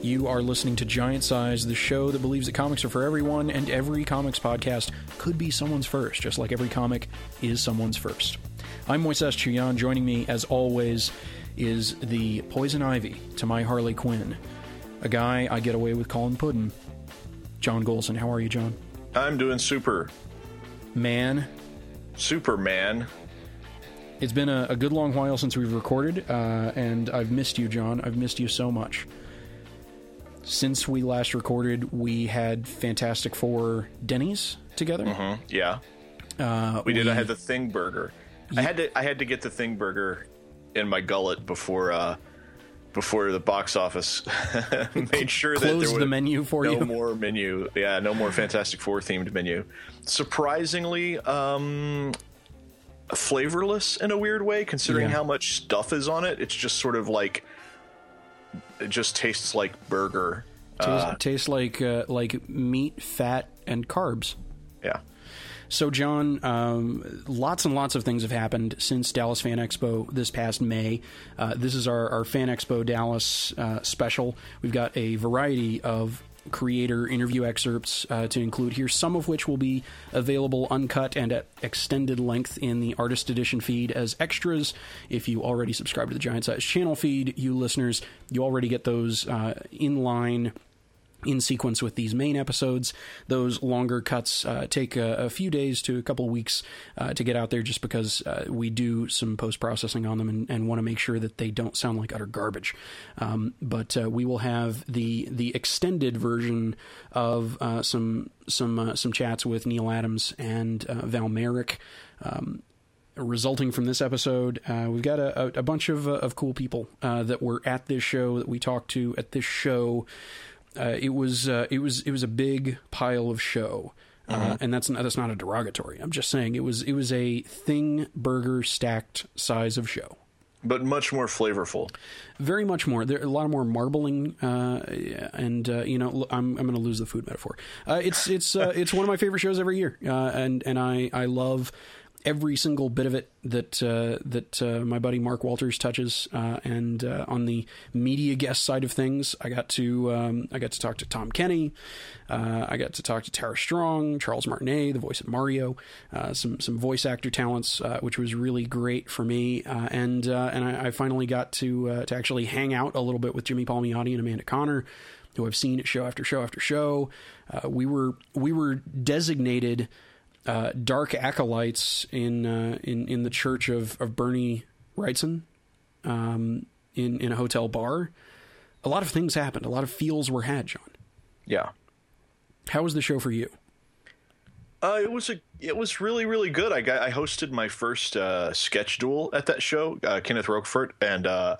You are listening to Giant Size, the show that believes that comics are for everyone, and every comics podcast could be someone's first, just like every comic is someone's first. I'm Moises Chiullan. Joining me, as always, is the Poison Ivy to my Harley Quinn, a guy I get away with calling Puddin'. John Gholson. How are you, John? I'm doing super. Man, Superman. It's been a, a good long while since we've recorded, uh, and I've missed you, John. I've missed you so much. Since we last recorded, we had Fantastic Four Denny's together. Mm, yeah. Uh, We did. I had the Thing Burger. I had to. I had to get the Thing Burger in my gullet before. uh before the box office made sure that there was the menu for no you. more menu. Yeah, no more Fantastic Four themed menu. Surprisingly, um, flavorless in a weird way, considering Yeah. how much stuff is on it. It's just sort of like it just tastes like burger. Tastes, Uh, tastes like uh, like meat, fat, and carbs. yeah. So, John, um, lots and lots of things have happened since Dallas Fan Expo this past May. Uh, this is our, our Fan Expo Dallas uh, special. We've got a variety of creator interview excerpts uh, to include here, some of which will be available uncut and at extended length in the Artist Edition feed as extras. If you already subscribe to the Giant Size channel feed, you listeners, you already get those uh, in line in sequence with these main episodes. Those longer cuts uh, take a, a few days to a couple weeks uh, to get out there just because uh, we do some post processing on them and, and want to make sure that they don't sound like utter garbage. Um, but uh, we will have the the extended version of uh, some some uh, some chats with Neal Adams and Val Mayerik. Um, resulting from this episode, uh, we've got a, a, a bunch of, uh, of cool people uh, that were at this show that we talked to at this show. Uh, it was uh, it was it was a big pile of show, uh, and that's not, that's not a derogatory. I'm just saying it was it was a thing burger stacked size of show. But much more flavorful. Very much more. There a lot more marbling, uh, and uh, you know I'm I'm going to lose the food metaphor. Uh, it's it's uh, it's one of my favorite shows every year, uh, and and I I love every single bit of it that uh, that uh, my buddy Mark Walters touches. Uh, and uh, on the media guest side of things, I got to um, I got to talk to Tom Kenny. Uh, I got to talk to Tara Strong, Charles Martinet, the voice of Mario, uh, some some voice actor talents, which was really great for me. And and I, I finally got to to actually hang out a little bit with Jimmy Palmiotti and Amanda Conner, who I've seen at show after show after show. Uh, we were we were designated uh, dark acolytes in uh, in in the church of of Bernie Wrightson, um, in in a hotel bar. A lot of things happened. A lot of feels were had. John, Yeah. how was the show for you? Uh, it was a it was really really good. I got I hosted my first uh, sketch duel at that show. Uh, Kenneth Rocafort and uh,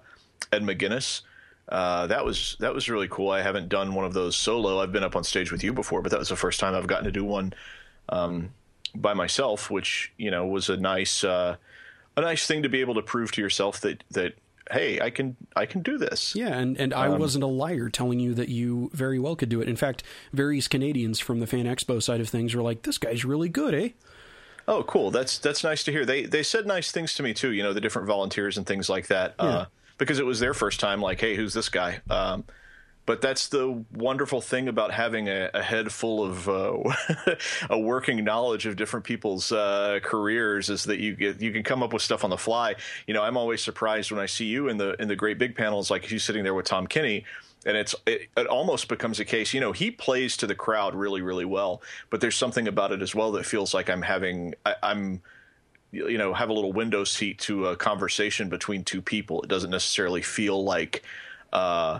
Ed McGuinness. Uh, that was that was really cool. I haven't done one of those solo. I've been up on stage with you before, but that was the first time I've gotten to do one um, by myself, which you know was a nice uh, a nice thing to be able to prove to yourself that that hey, I can I can do this. Yeah, and, and I wasn't a liar telling you that you very well could do it. In fact, various Canadians from the Fan Expo side of things were like, "This guy's really good, eh?" Oh, cool. That's that's nice to hear. They they said nice things to me too. You know, the different volunteers and things like that. Uh, because it was their first time. Like, hey, who's this guy? Um, but that's the wonderful thing about having a, a head full of uh, a working knowledge of different people's uh, careers is that you get you can come up with stuff on the fly. You know, I'm always surprised when I see you in the in the great big panels, like you sitting there with Tom Kenny and it's it, it almost becomes a case you know he plays to the crowd really really well but there's something about it as well that feels like i'm having I, i'm you know have a little window seat to a conversation between two people it doesn't necessarily feel like uh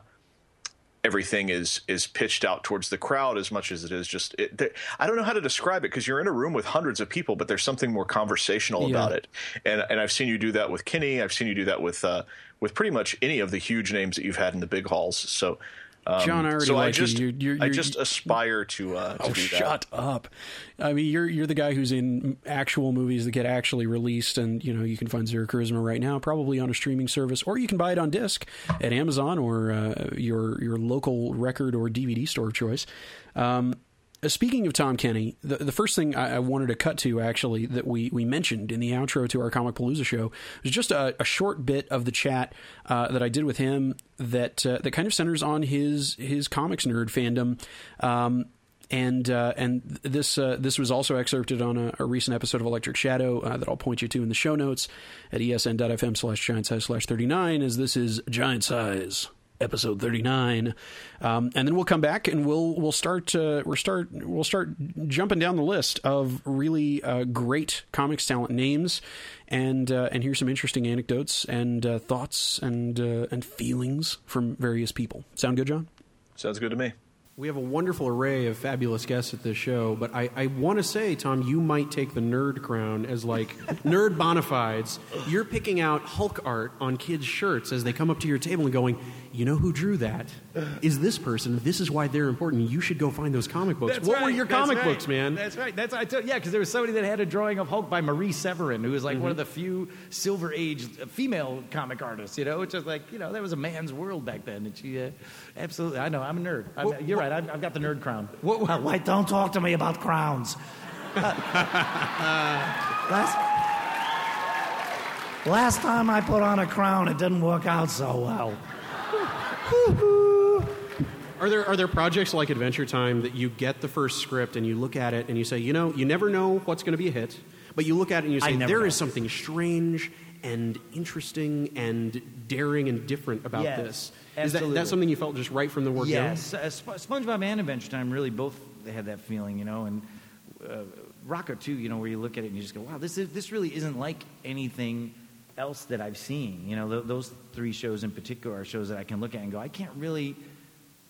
everything is is pitched out towards the crowd as much as it is just it, I don't know how to describe it because you're in a room with hundreds of people, but there's something more conversational Yeah. about it. And and I've seen you do that with Kenny. I've seen you do that with uh, with pretty much any of the huge names that you've had in the big halls. So. Um, John, I already so I like you. just You're- you're- I just aspire to uh, to Oh, do that. shut up! I mean, you're you're the guy who's in actual movies that get actually released, and you know you can find Zero Charisma right now, probably on a streaming service, or you can buy it on disc at Amazon or uh, your your local record or DVD store of choice. Um, speaking of Tom Kenny, the, the first thing I, I, wanted to cut to actually that we, we mentioned in the outro to our Comicpalooza show was just a, a short bit of the chat uh, that I did with him that uh, that kind of centers on his his comics nerd fandom. Um, and uh, and this uh, this was also excerpted on a, a, recent episode of Electric Shadow uh, that I'll point you to in the show notes at esn.fm slash giant size slash 39 as this is giant size episode 39 um, and then we'll come back and we'll we'll start uh, we'll start we'll start jumping down the list of really uh, great comics talent names and uh, and hear some interesting anecdotes and uh, thoughts and uh, and feelings from various people. Sound good john? Sounds good to me. We have a wonderful array of fabulous guests at this show, but I, I want to say, Tom, you might take the nerd crown as like nerd bona fides. You're picking out Hulk art on kids' shirts as they come up to your table and going, you know who drew that? Is this person? This is why they're important. You should go find those comic books. That's what right. were your That's comic right. books, man? That's right. That's I told, yeah, because there was somebody that had a drawing of Hulk by Marie Severin, who was like mm-hmm. one of the few Silver Age female comic artists. You know, which is like you know that was a man's world back then, and she uh, absolutely. I know. I'm a nerd. I'm, what, you're what, right. I've, I've, got the nerd crown. What, what, why don't talk to me about crowns? Uh, last, last time I put on a crown, it didn't work out so well. Are there are there projects like Adventure Time that you get the first script and you look at it and you say, you know, you never know what's going to be a hit, but you look at it and you say, there know. is something strange and interesting and daring and different about yes, this. Absolutely. Is that, that something you felt just right from the word yes. go? Yes, uh, SpongeBob and Adventure Time really both had that feeling, you know, and uh, too, you know, where you look at it and you just go, wow, this is this really isn't like anything else that I've seen. You know, th- those three shows in particular are shows that I can look at and go, I can't really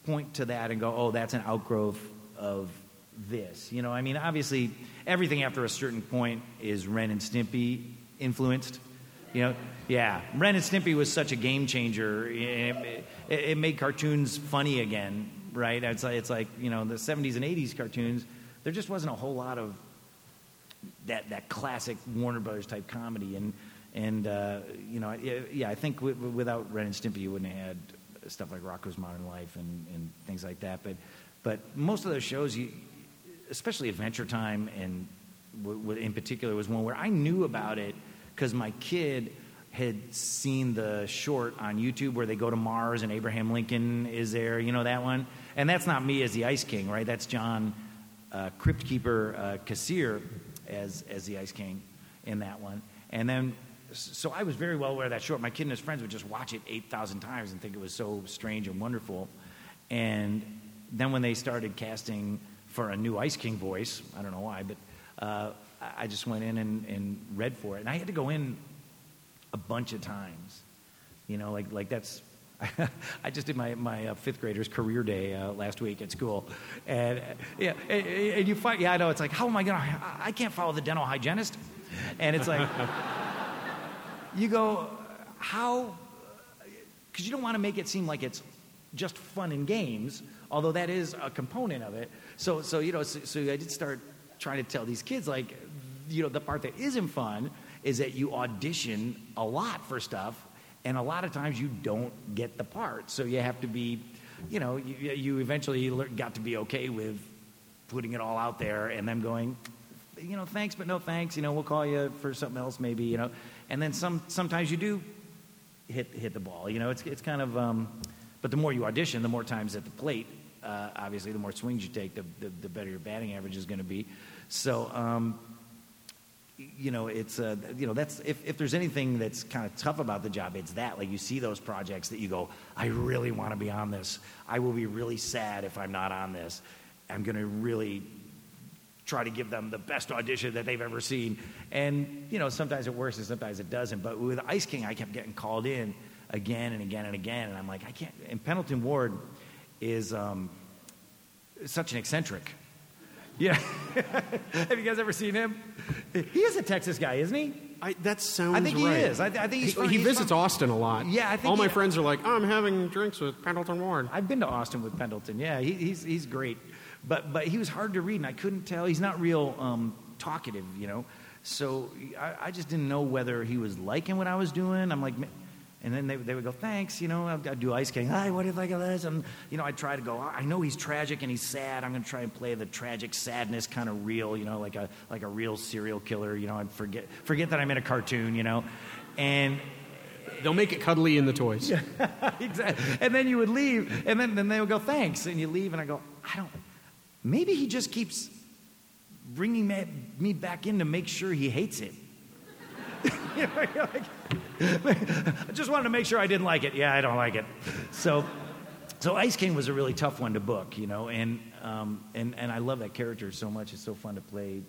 point to that and go, oh, that's an outgrowth of this. You know, I mean, obviously, everything after a certain point is Ren and Stimpy influenced. You know, yeah, Ren and Stimpy was such a game changer. It, it, it made cartoons funny again, right? It's like, it's like you know the '70s and '80s cartoons. There just wasn't a whole lot of that that classic Warner Brothers type comedy, and and uh, you know, yeah, I think w- without Ren and Stimpy, you wouldn't have had stuff like Rocko's Modern Life and, and things like that. But but most of those shows, you, especially Adventure Time, and w- w- in particular, was one where I knew about it because my kid had seen the short on YouTube where they go to Mars and Abraham Lincoln is there. You know that one, and that's not me as the Ice King, right? That's John uh, Crypt Keeper uh, Kassir as as the Ice King in that one, and then so I was very well aware of that short. My kid and his friends would just watch it 8,000 times and think it was so strange and wonderful. And then when they started casting for a new Ice King voice, I don't know why, but uh, I just went in and, and read for it. And I had to go in a bunch of times. You know, like, like that's I just did my, my uh, fifth graders career day uh, last week at school. And, uh, yeah, and, and, you find, yeah, I know, it's like, how am I going to, I can't follow the dental hygienist. And it's like, you go, how, because you don't want to make it seem like it's just fun and games, although that is a component of it. So, so you know, so, so I did start trying to tell these kids, like, you know, the part that isn't fun is that you audition a lot for stuff, and a lot of times you don't get the part. So you have to be, you know, you, you eventually got to be okay with putting it all out there and them going, you know, thanks, but no thanks. You know, we'll call you for something else, maybe. You know, and then some sometimes you do hit hit the ball. You know, it's it's kind of. Um, but the more you audition, the more times at the plate, uh, obviously, the more swings you take, the, the, the better your batting average is going to be. So, um, you know, it's uh, you know that's if, if there's anything that's kind of tough about the job, it's that. Like you see those projects that you go, I really want to be on this. I will be really sad if I'm not on this. I'm going to really try to give them the best audition that they've ever seen. And, you know, sometimes it works and sometimes it doesn't. But with Ice King, I kept getting called in again and again and again. And I'm like, I can't. And Pendleton Ward is um, such an eccentric. Yeah. Have you guys ever seen him? He is a Texas guy, isn't he? I, that sounds I think right. he is. I, I think he's he, from, he he's visits from, Austin a lot. Yeah, I think all he, my friends are like, oh, I'm having drinks with Pendleton Ward. I've been to Austin with Pendleton. Yeah, he, he's he's great, but but he was hard to read, and I couldn't tell. He's not real um, talkative, you know. So I, I, just didn't know whether he was liking what I was doing. I'm like, And then they, they would go, thanks, you know, I've got to do Ice King. Hi, what do you think of this? And, you know, I try to go, I know he's tragic and he's sad. I'm going to try and play the tragic sadness kind of real, you know, like a, like a real serial killer. You know, I forget, forget that I'm in a cartoon, you know. And They'll make it cuddly in the toys. Yeah, exactly. And then you would leave, and then, then they would go, thanks. And you leave, and I go, I don't, maybe he just keeps bringing me, back in to make sure he hates it. I just wanted to make sure I didn't like it. Yeah, I don't like it. So, so Ice King was a really tough one to book, you know, and, um, and, and I love that character so much. It's so fun to play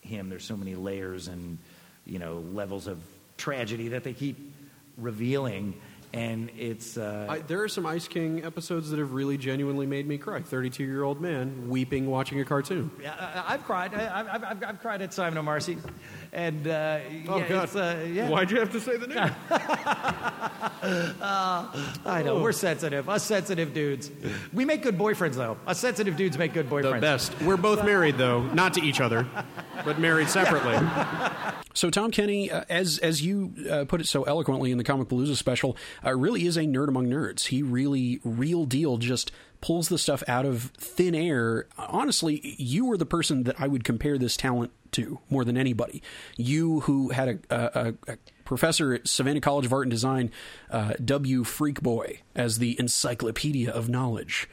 him. There's so many layers and, you know, levels of tragedy that they keep revealing. And it's, uh, I, there are some Ice King episodes that have really genuinely made me cry. 32 year old man weeping watching a cartoon. Yeah, I- I've cried. I- I've, I've, I've cried at Simon and Marcy, and uh, Oh, yeah, God. it's, uh, yeah. Why'd you have to say the name? I know we're sensitive. Us sensitive dudes. We make good boyfriends, though. Us sensitive dudes make good boyfriends. the best. We're both married, though. Not to each other, but married separately. So Tom Kenny, uh, as as you uh, put it so eloquently in the Comicpalooza special, uh, really is a nerd among nerds. He really, real deal, just pulls the stuff out of thin air. Honestly, you were the person that I would compare this talent to more than anybody. You who had a, a, a, professor at Savannah College of Art and Design, uh, W. Freakboy, as the encyclopedia of knowledge.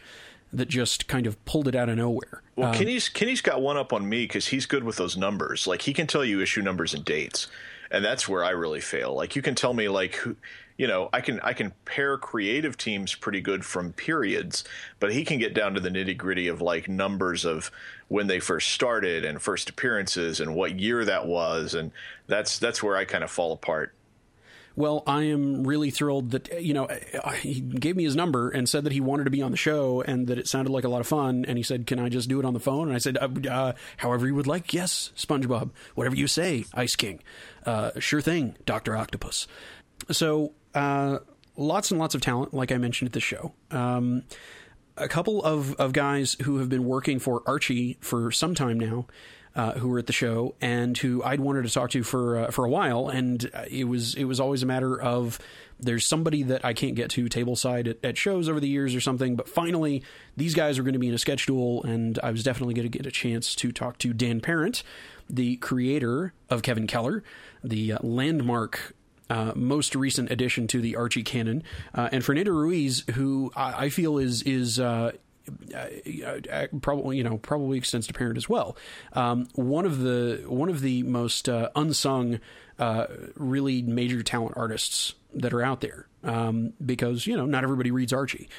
That just kind of pulled it out of nowhere. Well, Kenny's Kenny's got one up on me because he's good with those numbers. Like he can tell you issue numbers and dates, and that's where I really fail. Like you can tell me like who, you know, I can I can pair creative teams pretty good from periods, but he can get down to the nitty gritty of like numbers of when they first started and first appearances and what year that was, and that's that's where I kind of fall apart. Well, I am really thrilled that you know he gave me his number and said that he wanted to be on the show and that it sounded like a lot of fun. And he said, "Can I just do it on the phone?" And I said, uh, uh, "However you would like." Yes, SpongeBob. Whatever you say, Ice King. Uh, sure thing, Doctor Octopus. So uh, lots and lots of talent, like I mentioned at the show. Um, a couple of, of guys who have been working for Archie for some time now, uh, who were at the show and who I'd wanted to talk to for uh, for a while, and uh, it was it was always a matter of there's somebody that I can't get to tableside at, at shows over the years or something, but finally these guys are going to be in a sketch duel, and I was definitely going to get a chance to talk to Dan Parent, the creator of Kevin Keller, the uh, landmark uh, most recent addition to the Archie canon, uh, and Fernando Ruiz, who I, I feel is is. Uh, uh, probably you know probably extends to parent as well. Um, one of the one of the most uh, unsung, uh, really major talent artists that are out there um, because you know not everybody reads Archie,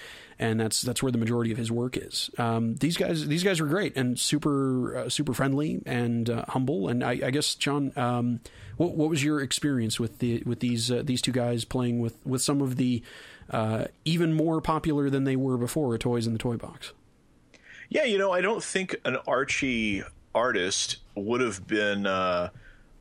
and that's that's where the majority of his work is. Um, these guys these guys were great and super uh, super friendly and uh, humble. And I, I guess John, um, what, what was your experience with the with these uh, these two guys playing with with some of the uh, even more popular than they were before toys in the toy box? Yeah, you know, I don't think an Archie artist would have been uh,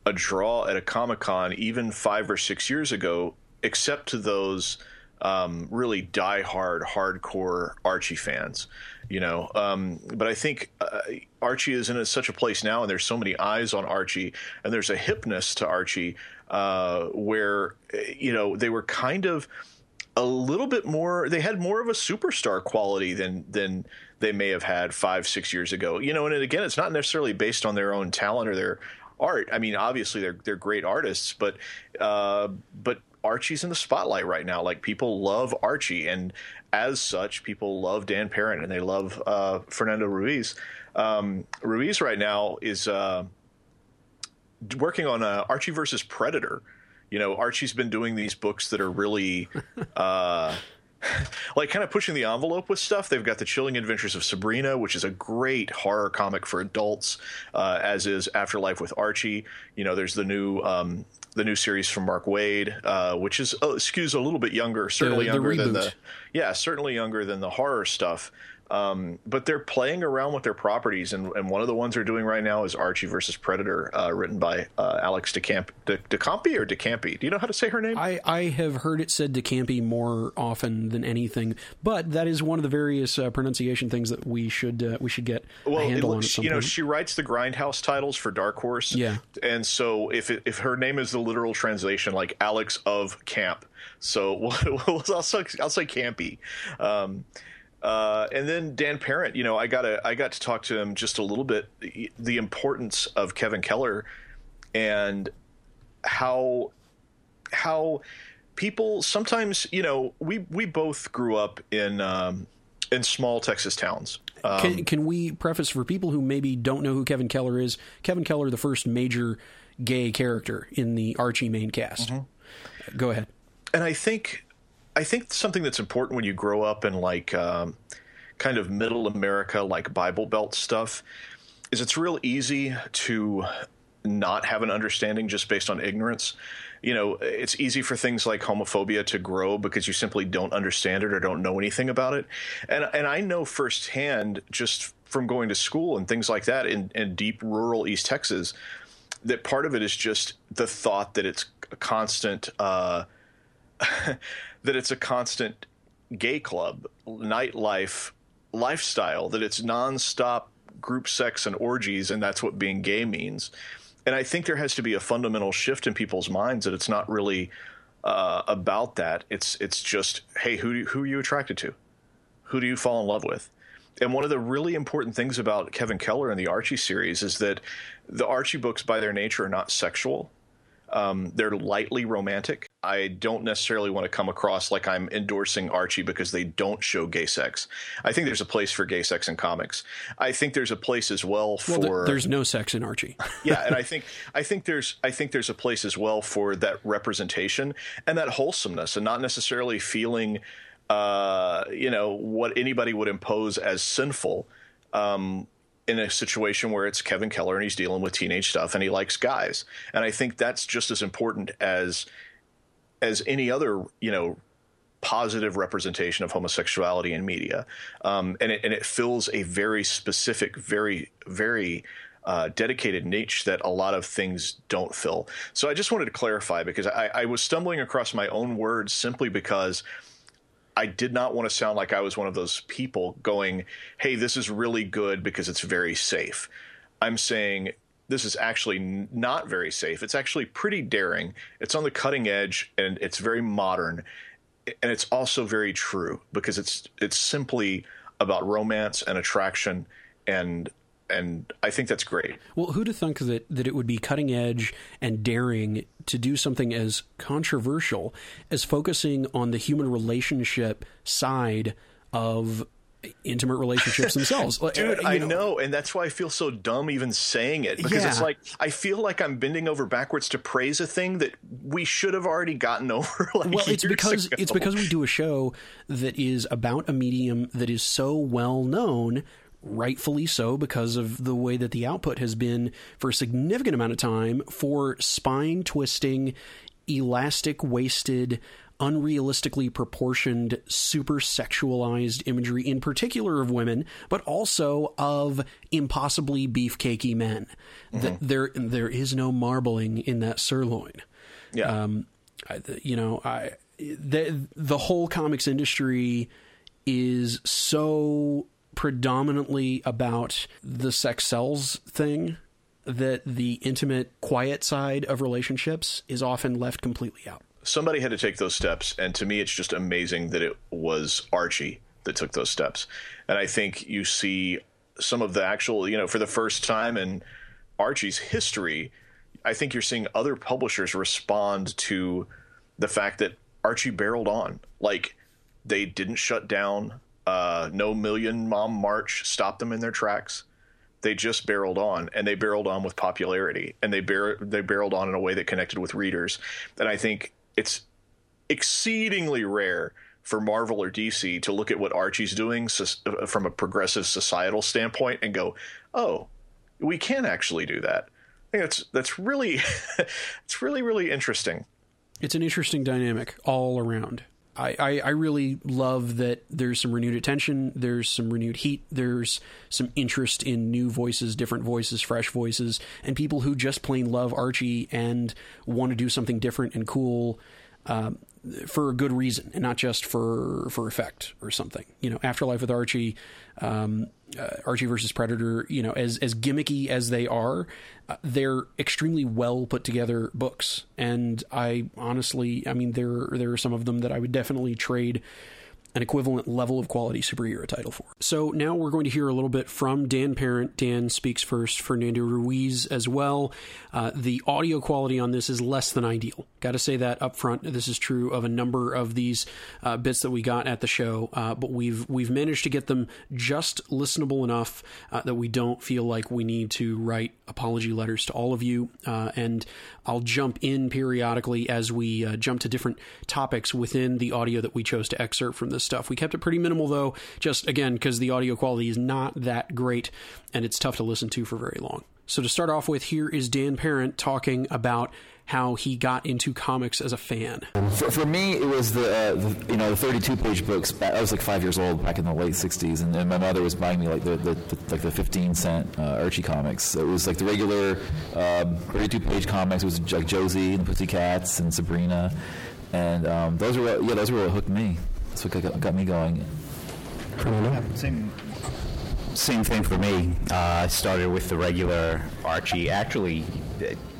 a draw at a Comic Con even five or six years ago, except to those um, really die-hard, hardcore Archie fans. You know, um, but I think uh, Archie is in a, such a place now, and there's so many eyes on Archie, and there's a hipness to Archie uh, where you know they were kind of a little bit more they had more of a superstar quality than than they may have had five six years ago you know and again it's not necessarily based on their own talent or their art i mean obviously they're they're great artists but uh but archie's in the spotlight right now. Like people love archie and as such people love dan parent and they love uh fernando ruiz. Um ruiz right now is uh working on uh, archie versus predator. You know archie's been doing these books that are really uh like kind of pushing the envelope with stuff. They've got the chilling adventures of sabrina which is a great horror comic for adults uh, as is afterlife with archie. You know there's the new um, the new series from mark waid uh, which is uh, skews a little bit younger certainly the younger than the yeah certainly younger than the horror stuff Um, but they're playing around with their properties, and, and one of the ones they're doing right now is Archie versus Predator, uh, written by uh, Alex DeCamp, De, DeCampi or DeCampi. Do you know how to say her name? I, I have heard it said DeCampi more often than anything, but that is one of the various uh, pronunciation things that we should uh, we should get well, a handle it, on. You know, she writes the Grindhouse titles for Dark Horse. Yeah. and so if it, if her name is the literal translation, like Alex of Camp, so we'll, I'll, say, I'll say Campy. Um, uh, and then Dan Parent, you know, I got I got to talk to him just a little bit. The importance of Kevin Keller and how how people sometimes, you know, we we both grew up in um, in small Texas towns. Um, can, can we preface for people who maybe don't know who Kevin Keller is? Kevin Keller, the first major gay character in the Archie main cast. Mm-hmm. Go ahead. and I think I think something that's important when you grow up in like um, kind of middle America, like Bible Belt stuff, is it's real easy to not have an understanding just based on ignorance. You know, it's easy for things like homophobia to grow because you simply don't understand it or don't know anything about it. And and I know firsthand just from going to school and things like that in, in deep rural East Texas that part of it is just the thought that it's a constant uh, that it's a constant gay club nightlife lifestyle that it's nonstop group sex and orgies and that's what being gay means. And i think there has to be a fundamental shift in people's minds that it's not really uh, about that. It's it's just hey who who are you attracted to? Who do you fall in love with? And one of the really important things about Kevin Keller and the Archie series is that the Archie books, by their nature, are not sexual. Um, they're lightly romantic. I don't necessarily want to come across like I'm endorsing Archie because they don't show gay sex. I think there's a place for gay sex in comics. I think there's a place as well for Well, th- there's no sex in Archie. yeah, and I think I think there's I think there's a place as well for that representation and that wholesomeness, and not necessarily feeling, uh, you know, what anybody would impose as sinful. Um, in a situation where it's Kevin Keller and he's dealing with teenage stuff and he likes guys, and I think that's just as important as as any other you know positive representation of homosexuality in media, um, and it and it fills a very specific, very very uh, dedicated niche that a lot of things don't fill. So I just wanted to clarify because I, I was stumbling across my own words simply because. I did not want to sound like I was one of those people going, "Hey, this is really good because it's very safe." I'm saying this is actually not very safe. It's actually pretty daring. It's on the cutting edge and it's very modern. And it's also very true because it's it's simply about romance and attraction and and I think that's great. Well, who'd have thunk that, that it would be cutting edge and daring to do something as controversial as focusing on the human relationship side of intimate relationships themselves? Dude, You I know, and that's why I feel so dumb even saying it because it's like I feel like I'm bending over backwards to praise a thing that we should have already gotten over. Like well it's because ago. it's because we do a show that is about a medium that is so well known rightfully so because of the way that the output has been for a significant amount of time for spine twisting elastic waisted unrealistically proportioned super sexualized imagery in particular of women but also of impossibly beefcakey men. That there there is no marbling in that sirloin. Yeah. um, I, you know, I the the whole comics industry is so predominantly about the sex sells thing that the intimate, quiet side of relationships is often left completely out. somebody had to take those steps and to me it's just amazing that it was archie that took those steps and i think you see some of the actual you know for the first time in archie's history i think you're seeing other publishers respond to the fact that archie barreled on like they didn't shut down uh, no million mom march stopped them in their tracks. They just barreled on and they barreled on with popularity and they bar- they barreled on in a way that connected with readers. And i think it's exceedingly rare for marvel or dc to look at what archie's doing sus- uh, from a progressive societal standpoint and go oh we can actually do that. I think that's that's really it's really really interesting. It's an interesting dynamic all around. I, I, I really love that there's some renewed attention, there's some renewed heat, there's some interest in new voices, different voices, fresh voices, and people who just plain love Archie and want to do something different and cool um, for a good reason and not just for for effect or something. You know, Afterlife with Archie, um, uh, Archie versus Predator. You know, as as gimmicky as they are, uh, they're extremely well put together books. And I honestly, I mean, there there are some of them that I would definitely trade an equivalent level of quality superhero title for. So now we're going to hear a little bit from Dan Parent. Dan speaks first, Fernando Ruiz as well. Uh, the audio quality on this is less than ideal. Got to say that up front. This is true of a number of these uh, bits that we got at the show, uh, but we've we've managed to get them just listenable enough uh, that we don't feel like we need to write apology letters to all of you. Uh, and I'll jump in periodically as we uh, jump to different topics within the audio that we chose to excerpt from this stuff. We kept it pretty minimal though, just again because the audio quality is not that great and it's tough to listen to for very long. So to start off with, here is Dan Parent talking about how he got into comics as a fan. For, for me, it was the, uh, the you know the 32 page books. I was like five years old back in the late 60s, and, and my mother was buying me like the, the, the like the 15 cent uh, Archie comics. It was like the regular um, 32 page comics. It was like Josie and the Pussycats and Sabrina, and um, those were what, yeah those were what hooked me. That's what got, got me going. Same, same thing for me. Uh, I started with the regular Archie. Actually,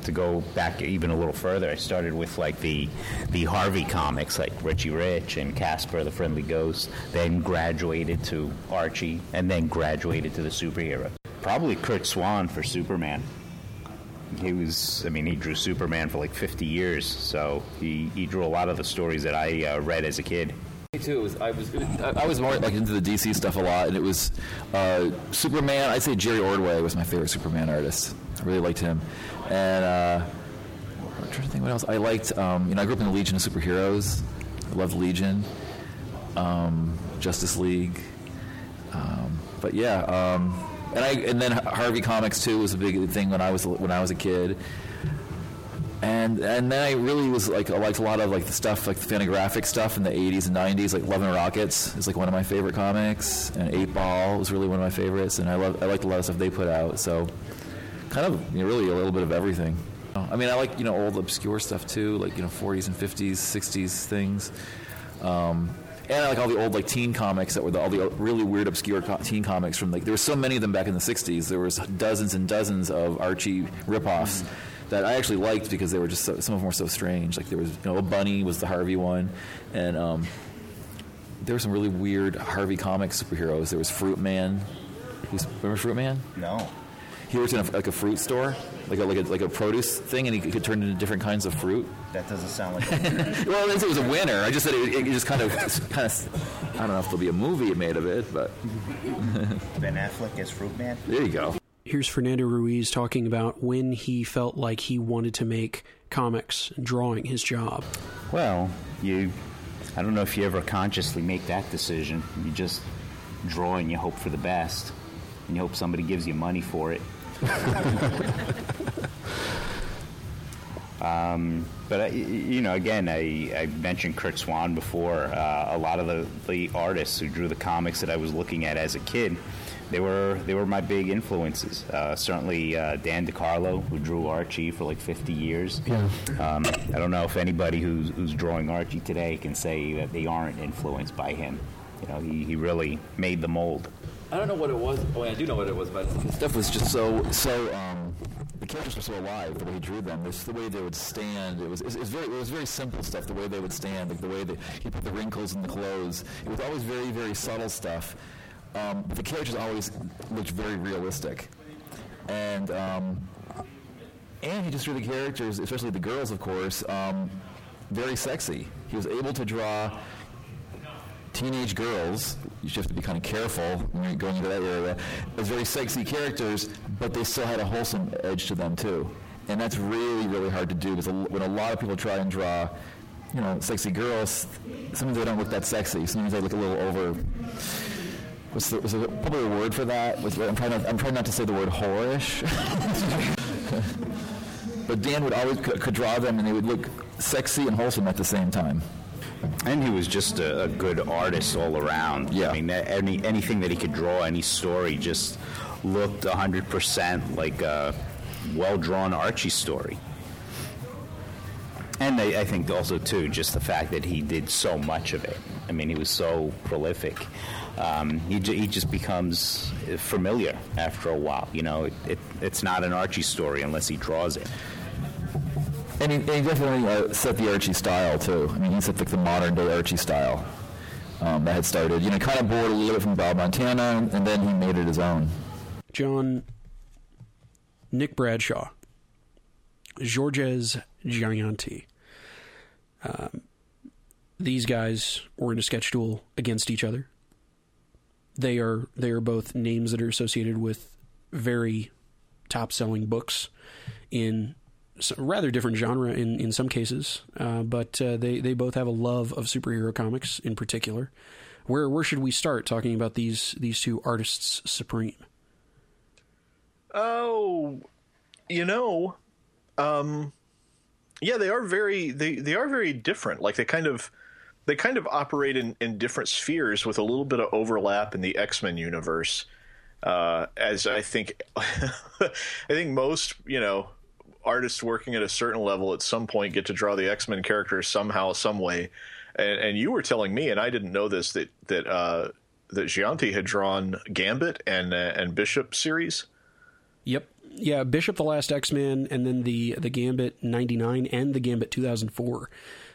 to go back even a little further, I started with like the the Harvey comics, like Richie Rich and Casper the Friendly Ghost. Then graduated to Archie, and then graduated to the superhero. Probably Curt Swan for Superman. He was, I mean, he drew Superman for like 50 years, so he, he drew a lot of the stories that I uh, read as a kid. Me too. It was, I was I was more like into the DC stuff a lot, and it was uh, Superman. I'd say Jerry Ordway was my favorite Superman artist. I really liked him, and uh, I'm trying to think what else. I liked. Um, you know, I grew up in the Legion of Superheroes. I loved Legion, um, Justice League, um, but yeah. Um, and I and then Harvey Comics too was a big thing when I was when I was a kid and and then I really was like I liked a lot of like the stuff like the Fantagraphic stuff in the 80s and 90s like Love and Rockets is like one of my favorite comics and Eightball was really one of my favorites and I love I liked a lot of stuff they put out so kind of you know, really a little bit of everything I mean I like you know old obscure stuff too like you know 40s and 50s 60s things um, and I like all the old like teen comics that were the, all the really weird obscure co- teen comics from like there were so many of them back in the 60s there was dozens and dozens of Archie ripoffs mm-hmm that I actually liked because they were just so, some of them were so strange. Like there was, you know, a Bunny was the Harvey one, and um, there were some really weird Harvey comic superheroes. There was Fruit Man. Who's, remember Fruit Man? No. He worked in a, like a fruit store, like a, like a like a produce thing, and he could turn into different kinds of fruit. That doesn't sound like. well, I didn't say it was a winner. I just said it, it just kind of kind of. I don't know if there'll be a movie made of it, but. ben Affleck as Fruit Man. There you go. Here's Fernando Ruiz talking about when he felt like he wanted to make comics drawing his job. Well, you, I don't know if you ever consciously make that decision. You just draw and you hope for the best, and you hope somebody gives you money for it. um, but I, you know, again, I, I mentioned Curt Swan before. Uh, a lot of the, the artists who drew the comics that I was looking at as a kid they were they were my big influences. Uh, certainly uh, Dan DeCarlo, who drew Archie for like 50 years. Yeah. Um, I don't know if anybody who's, who's drawing Archie today can say that they aren't influenced by him. You know, he, he really made the mold. I don't know what it was. Oh, I do know what it was, but stuff was just so so. Um, the characters were so alive. The way he drew them, just the way they would stand. It was it was very it was very simple stuff. The way they would stand, like the way that he put the wrinkles in the clothes. It was always very very subtle stuff um, the characters always looked very realistic, and um, and he just drew the characters, especially the girls, of course, um, very sexy. He was able to draw teenage girls. You have to be kind of careful when you're going into that area. As very sexy characters, but they still had a wholesome edge to them too, and that's really really hard to do because when a lot of people try and draw you know, sexy girls, sometimes they don't look that sexy. Sometimes they look a little over was there, was there probably a word for that? I'm trying to, I'm trying not to say the word whorish. but Dan would always could, draw them, and they would look sexy and wholesome at the same time. And he was just a, a good artist all around. Yeah. I mean, any anything that he could draw, any story, just looked hundred percent like a well drawn Archie story. And I, I think also too, just the fact that he did so much of it. I mean, he was so prolific. Um, he, he just becomes familiar after a while. You know, it, it, it's not an Archie story unless he draws it. And he, and he definitely uh, set the Archie style too. I mean, he set like the modern day Archie style um, that had started. You know, kind of borrowed a little bit from Bob Montana, and then he made it his own. John, Nick Bradshaw, Georges Jeanty. Um, these guys were in a sketch duel against each other. They are they are both names that are associated with very top selling books in rather different genre in, in some cases, uh, but uh, they they both have a love of superhero comics in particular. Where where should we start talking about these these two artists supreme? Oh, you know, um, yeah, they are very they they are very different. Like they kind of they kind of operate in in different spheres with a little bit of overlap in the X Men universe. Uh, as I think, I think most you know artists working at a certain level at some point get to draw the X Men characters somehow, some way. And, and you were telling me, and I didn't know this that that uh, that Jeanty had drawn Gambit and uh, and Bishop series. Yep. Yeah, Bishop the Last X Man, and then the the Gambit '99 and the Gambit 2004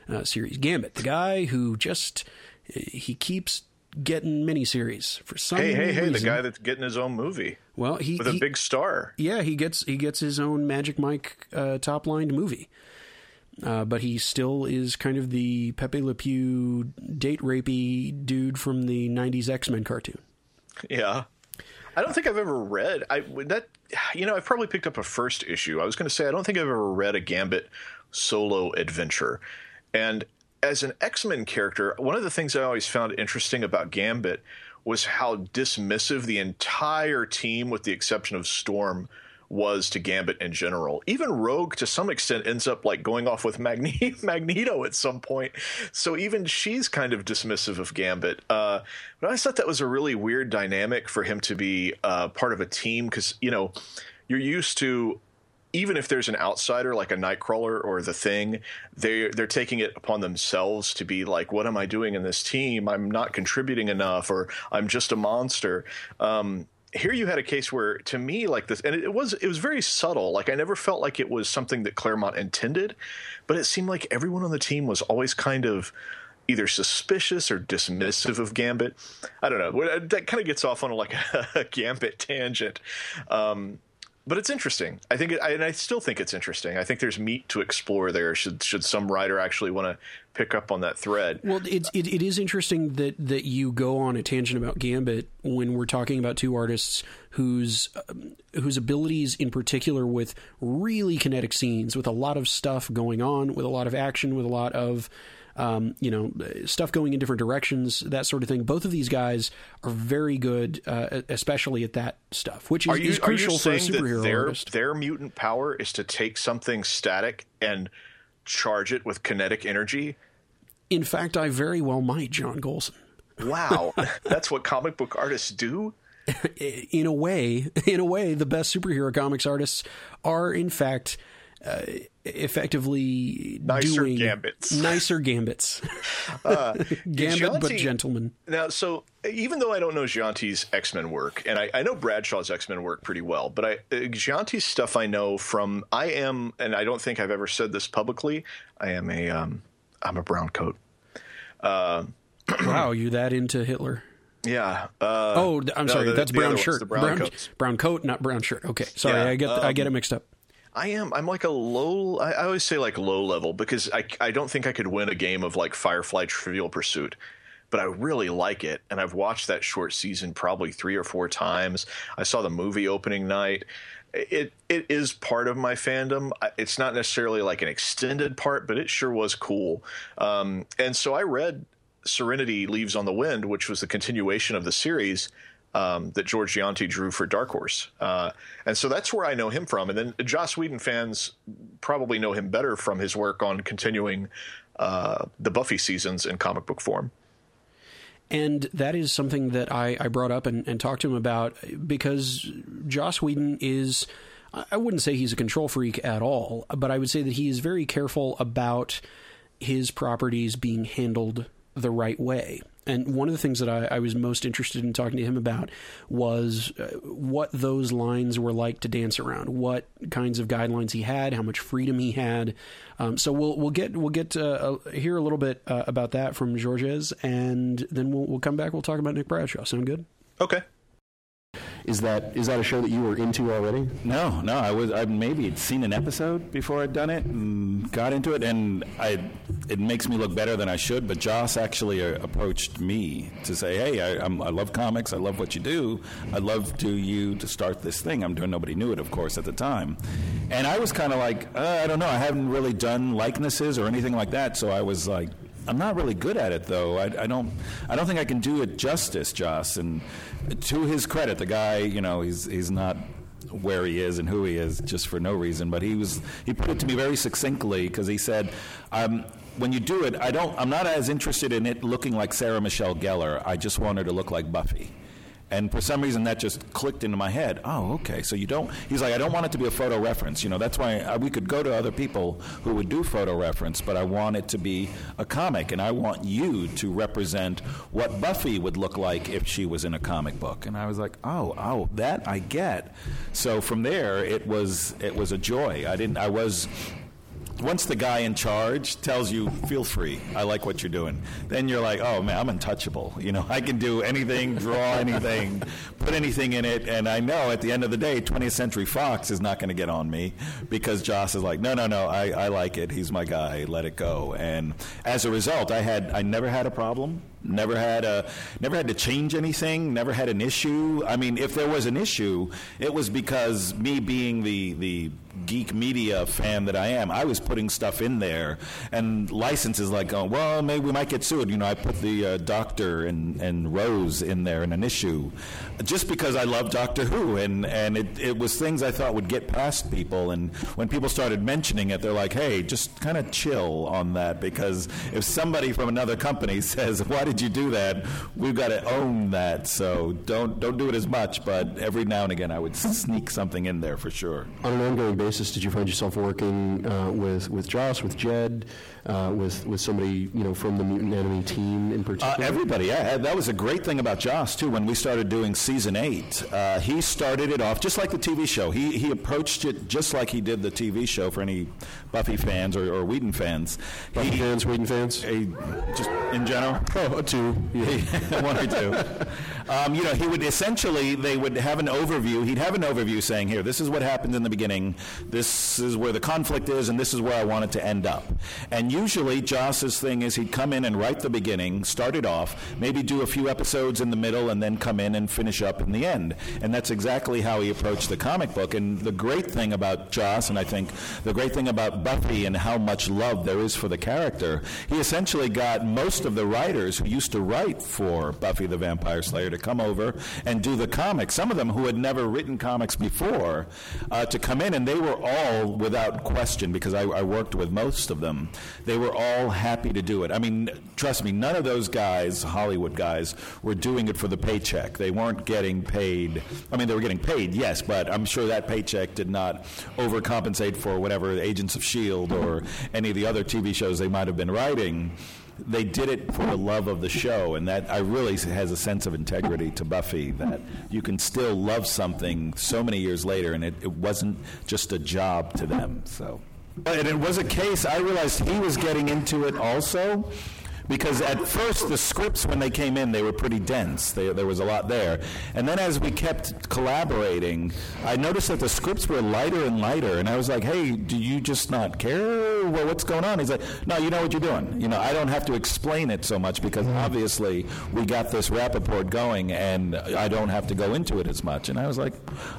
uh, series. Gambit, the guy who just he keeps getting miniseries for some Hey, hey, hey! The guy that's getting his own movie well, he, with a big star. yeah he gets he gets his own Magic Mike uh, top lined movie. Uh, but he still is kind of the Pepe Le Pew date rapey dude from the '90s X Men cartoon. Yeah. I don't think I've ever read I that you know I've probably picked up a first issue. I was going to say I don't think I've ever read a Gambit solo adventure. And as an X-Men character, one of the things I always found interesting about Gambit was how dismissive the entire team with the exception of Storm was to Gambit in general. Even Rogue, to some extent, ends up like going off with Magne- Magneto at some point. So even she's kind of dismissive of Gambit. Uh, but I thought that was a really weird dynamic for him to be uh, part of a team because you know you're used to. Even if there's an outsider like a Nightcrawler or the Thing, they they're taking it upon themselves to be like, "What am I doing in this team? I'm not contributing enough, or I'm just a monster." Um, here you had a case where to me like this and it was it was very subtle like i never felt like it was something that claremont intended but it seemed like everyone on the team was always kind of either suspicious or dismissive of gambit i don't know that kind of gets off on like a gambit tangent um, but it's interesting. I think, it, I, and I still think it's interesting. I think there's meat to explore there. Should should some writer actually want to pick up on that thread? Well, it's it, it is interesting that that you go on a tangent about Gambit when we're talking about two artists whose um, whose abilities in particular with really kinetic scenes, with a lot of stuff going on, with a lot of action, with a lot of um, you know stuff going in different directions, that sort of thing. Both of these guys are very good, uh, especially at that stuff, which is, Are you, is are you crucial for a saying superhero their, artist. their mutant power is to take something static and charge it with kinetic energy? In fact, I very well might, John Gholson. Wow, that's what comic book artists do. in a way, in a way, the best superhero comics artists are, in fact, uh, effectively Nicer doing gambits. nicer gambits, Uh, gambit but Jeanty- gentlemen. Now, so even though I don't know Jeanty's X Men work, and I, I know Bradshaw's X Men work pretty well, but I uh, Jeanty's stuff I know from I am, and I don't think I've ever said this publicly. I am a um, I'm a brown coat. wow, you that into Hitler? Yeah. Uh, Oh, I'm no, sorry, the- that's brown shirt. the brown brown coat, not brown shirt. Okay, sorry, Yeah, I get I um, get it mixed up. I am. I'm like a low. I, I always say like low level because I I don't think I could win a game of like Firefly Trivial Pursuit, but I really like it, and I've watched that short season probably three or four times. I saw the movie opening night. It it is part of my fandom. It's not necessarily like an extended part, but it sure was cool. Um, and so I read Serenity Leaves on the Wind, which was the continuation of the series um, that George Jeanty drew for Dark Horse. Uh, and so that's where I know him from. And then Joss Whedon fans probably know him better from his work on continuing uh, the Buffy seasons in comic book form. And that is something that I, I brought up and, and, talked to him about because Joss Whedon is, I wouldn't say he's a control freak at all, but I would say that he is very careful about his properties being handled the right way. And one of the things that I, I, was most interested in talking to him about was uh, what those lines were like to dance around, what kinds of guidelines he had, how much freedom he had. Um, so we'll we'll get we'll get uh, hear a little bit uh, about that from Georges, and then we'll we'll come back. We'll talk about Nick Bradshaw. Sound good? Okay. Is that is that a show that you were into already? No, no. I was I maybe had seen an episode before I'd done it and got into it, and I it makes me look better than I should. But Joss actually uh, approached me to say, "Hey, I, I love comics. I love what you do. I'd love to you to start this thing I'm doing." Nobody knew it, of course, at the time, and I was kind of like, uh, I don't know. I haven't really done likenesses or anything like that, so I was like, I'm not really good at it though. I, I, don't I don't think I can do it justice, Joss. And to his credit, the guy, you know, he's he's not where he is and who he is just for no reason. But he was he put it to me very succinctly because he said. Um, when you do it, I don't. I'm not as interested in it looking like Sarah Michelle Gellar. I just want her to look like Buffy. And for some reason, that just clicked into my head. Oh, okay. So you don't. He's like, I don't want it to be a photo reference. You know, that's why I, we could go to other people who would do photo reference, but I want it to be a comic, and I want you to represent what Buffy would look like if she was in a comic book. And I was like, oh, oh, that I get. So from there, it was it was a joy. I didn't. I was once the guy in charge tells you, feel free, I like what you're doing, then you're like, oh man, I'm untouchable. You know, I can do anything, draw anything, put anything in it, and I know at the end of the day, 20th Century Fox is not going to get on me because Joss is like, no, no, no, I, I like it. He's my guy. Let it go. And as a result, I had, I never had a problem Never had a, never had to change anything. Never had an issue. I mean, if there was an issue, it was because me being the the geek media fan that I am, I was putting stuff in there, and licenses like, oh, well, maybe we might get sued. You know, I put the uh, Doctor and and Rose in there in an issue, just because I love Doctor Who, and and it it was things I thought would get past people, and when people started mentioning it, they're like, hey, just kind of chill on that because if somebody from another company says, why did you do that? We've got to own that. So don't don't do it as much, but every now and again I would sneak something in there for sure. On an ongoing basis, did you find yourself working uh, with with Joss, with Jed, uh, with with somebody you know from the Mutant Enemy team in particular? Uh, everybody, yeah. That was a great thing about Joss too. When we started doing season eight, uh, he started it off just like the TV show. He he approached it just like he did the TV show for any Buffy fans or, or Whedon fans. Buffy he, fans, Whedon fans, a, just in general. Oh, two, yeah. one or two. Um, you know, he would essentially they would have an overview. He'd have an overview saying, "Here, this is what happened in the beginning. This is where the conflict is, and this is where I want it to end up." And usually, Joss's thing is he'd come in and write the beginning, start it off, maybe do a few episodes in the middle, and then come in and finish up in the end. And that's exactly how he approached the comic book. And the great thing about Joss, and I think the great thing about Buffy and how much love there is for the character, he essentially got most of the writers who used to write for Buffy the Vampire Slayer to come over and do the comics. Some of them who had never written comics before uh, to come in, and they were all without question because I, I worked with most of them. They were all happy to do it. I mean, trust me, none of those guys, Hollywood guys, were doing it for the paycheck. They weren't getting paid. I mean, they were getting paid, yes, but I'm sure that paycheck did not overcompensate for whatever Agents of S.H.I.E.L.D. or any of the other TV shows they might have been writing they did it for the love of the show, and that I really has a sense of integrity to Buffy that you can still love something so many years later, and it, it wasn't just a job to them. So, and it was a case. I realized he was getting into it also because at first the scripts when they came in they were pretty dense. They, there was a lot there. And then as we kept collaborating i noticed that the scripts were lighter and lighter. And i was like hey do you just not care? Well, what's going on? He's like no you know what you're doing. You know i don't have to explain it so much because mm-hmm. obviously we got this rapport going and i don't have to go into it as much. And i was like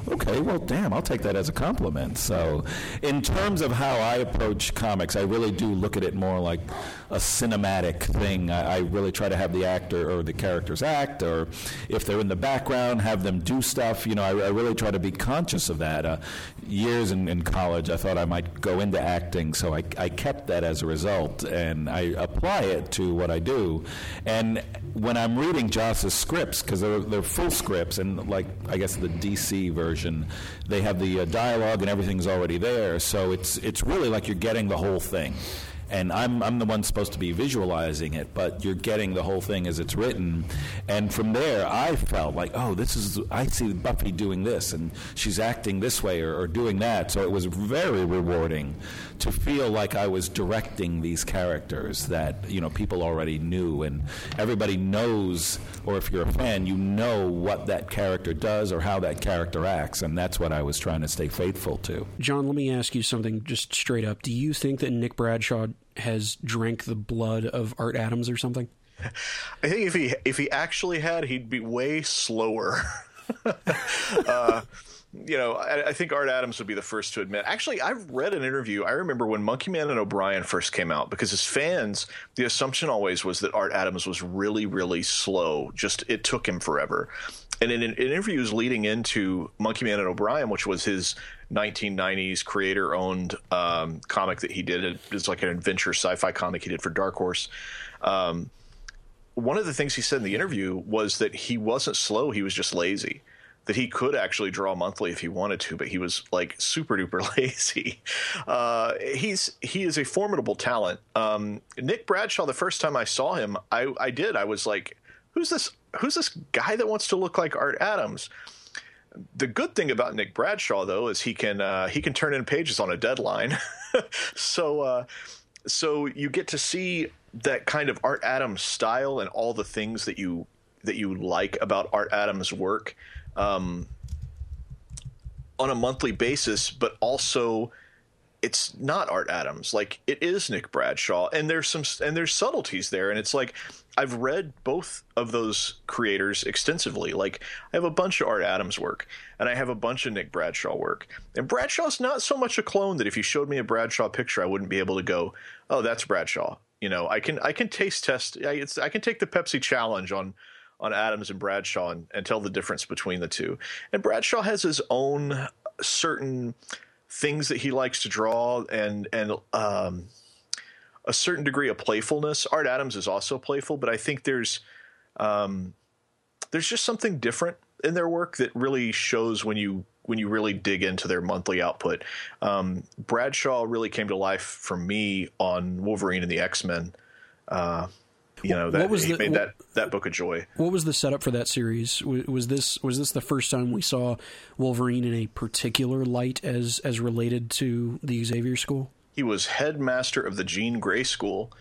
okay well damn i'll take that as a compliment. So in terms of how i approach comics i really do look at it more like a cinematic anything, I, I really try to have the actor or the characters act, or if they're in the background, have them do stuff. You know, I, I really try to be conscious of that. Uh, years in, in college, I thought I might go into acting, so I, I kept that as a result, and I apply it to what I do. And when I'm reading Joss's scripts, because they're, they're full scripts, and like I guess the DC version, they have the uh, dialogue and everything's already there, so it's it's really like you're getting the whole thing and I'm, I'm the one supposed to be visualizing it, but you're getting the whole thing as it's written. And from there, I felt like, oh, this is, I see Buffy doing this, and she's acting this way or, or doing that. So it was very rewarding to feel like I was directing these characters that, you know, people already knew, and everybody knows, or if you're a fan, you know what that character does or how that character acts, and that's what I was trying to stay faithful to. John, let me ask you something just straight up. Do you think that Nick Bradshaw has drank the blood of Art Adams or something? I think if he if he actually had, he'd be way slower. uh, you know, I, I, think Art Adams would be the first to admit. Actually, I've read an interview. I remember when Monkeyman and O'Brien first came out because as fans, the assumption always was that Art Adams was really, really slow. Just it took him forever. And in, in interviews leading into Monkeyman and O'Brien, which was his 1990s creator owned um, comic that he did. It's like an adventure sci fi comic he did for Dark Horse. Um, one of the things he said in the interview was that he wasn't slow, he was just lazy. That he could actually draw monthly if he wanted to, but he was like super duper lazy. Uh, he's he is a formidable talent. Um, Nick Bradshaw. The first time I saw him, I, I did. I was like, "Who's this? Who's this guy that wants to look like Art Adams?" the good thing about Nick Bradshaw though is he can uh, he can turn in pages on a deadline. so uh, so you get to see that kind of Art Adams style and all the things that you that you like about Art Adams' work um, on a monthly basis, but also it's not Art Adams. Like it is Nick Bradshaw, and there's some and there's subtleties there, and it's like I've read both of those creators extensively. Like I have a bunch of Art Adams work, and I have a bunch of Nick Bradshaw work. And Bradshaw's not so much a clone that if you showed me a Bradshaw picture, I wouldn't be able to go, "Oh, that's Bradshaw." You know, I can I can taste test. I, I can take the Pepsi challenge on on Adams and Bradshaw and, and tell the difference between the two. And Bradshaw has his own certain things that he likes to draw and and um, a certain degree of playfulness. Art Adams is also playful, but I think there's um, there's just something different in their work that really shows when you when you really dig into their monthly output. Um, Bradshaw really came to life for me on Wolverine and the X Men. Uh, you know that what was he the, made that that book a joy. What was the setup for that series? Was this was this the first time we saw Wolverine in a particular light as as related to the Xavier School? He was headmaster of the Jean Grey School.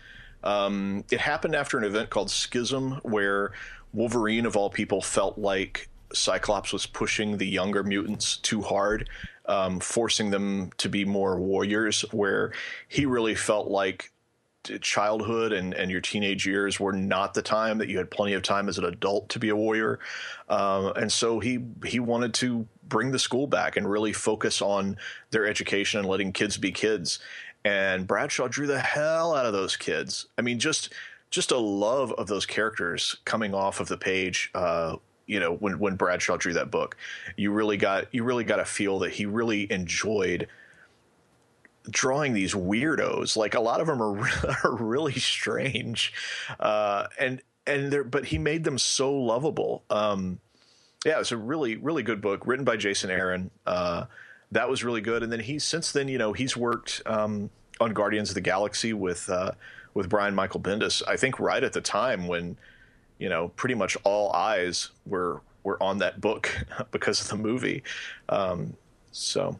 Um, it happened after an event called Schism, where Wolverine, of all people, felt like Cyclops was pushing the younger mutants too hard, um, forcing them to be more warriors. Where he really felt like childhood and, and your teenage years were not the time that you had plenty of time as an adult to be a warrior. Um, and so he he wanted to bring the school back and really focus on their education and letting kids be kids. And Bradshaw drew the hell out of those kids. I mean, just just a love of those characters coming off of the page. Uh, you know, when when Bradshaw drew that book, you really got you really got to feel that he really enjoyed drawing these weirdos. Like a lot of them are, are really strange, uh, and and they're but he made them so lovable. Um, yeah, it's a really really good book written by Jason Aaron. Uh, that was really good. And then he's since then, you know, he's worked um, on Guardians of the Galaxy with uh, with Brian Michael Bendis. I think right at the time when you know pretty much all eyes were were on that book because of the movie. Um, so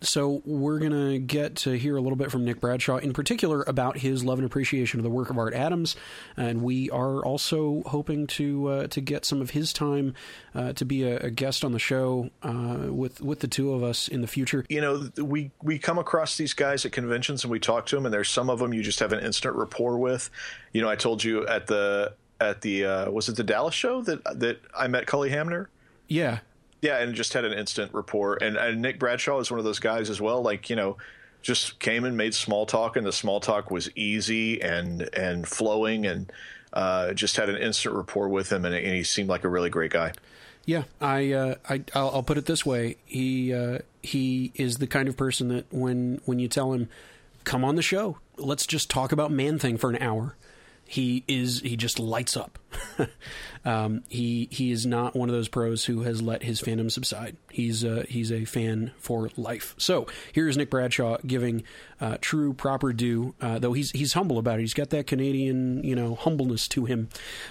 so we're going to get to hear a little bit from Nick Bradshaw, in particular about his love and appreciation of the work of Art Adams, and we are also hoping to uh, to get some of his time uh, to be a, a, guest on the show uh, with with the two of us in the future. You know, we we come across these guys at conventions and we talk to them, and there's some of them you just have an instant rapport with. You know, I told you at the at the uh, was it the Dallas show that that I met Cully Hamner. Yeah, yeah, and just had an instant rapport. And, and Nick Bradshaw is one of those guys as well. Like you know, just came and made small talk, and the small talk was easy and and flowing, and uh, just had an instant rapport with him, and, and, he seemed like a really great guy. Yeah, I, uh, I I'll, I'll, put it this way: he uh, he is the kind of person that when when you tell him, "Come on the show, let's just talk about Man Thing for an hour," he is he just lights up. um, he he is not one of those pros who has let his fandom subside. He's uh, he's a fan for life. So here's Nick Bradshaw giving uh, true proper due, uh, though he's he's humble about it. He's got that Canadian you know humbleness to him.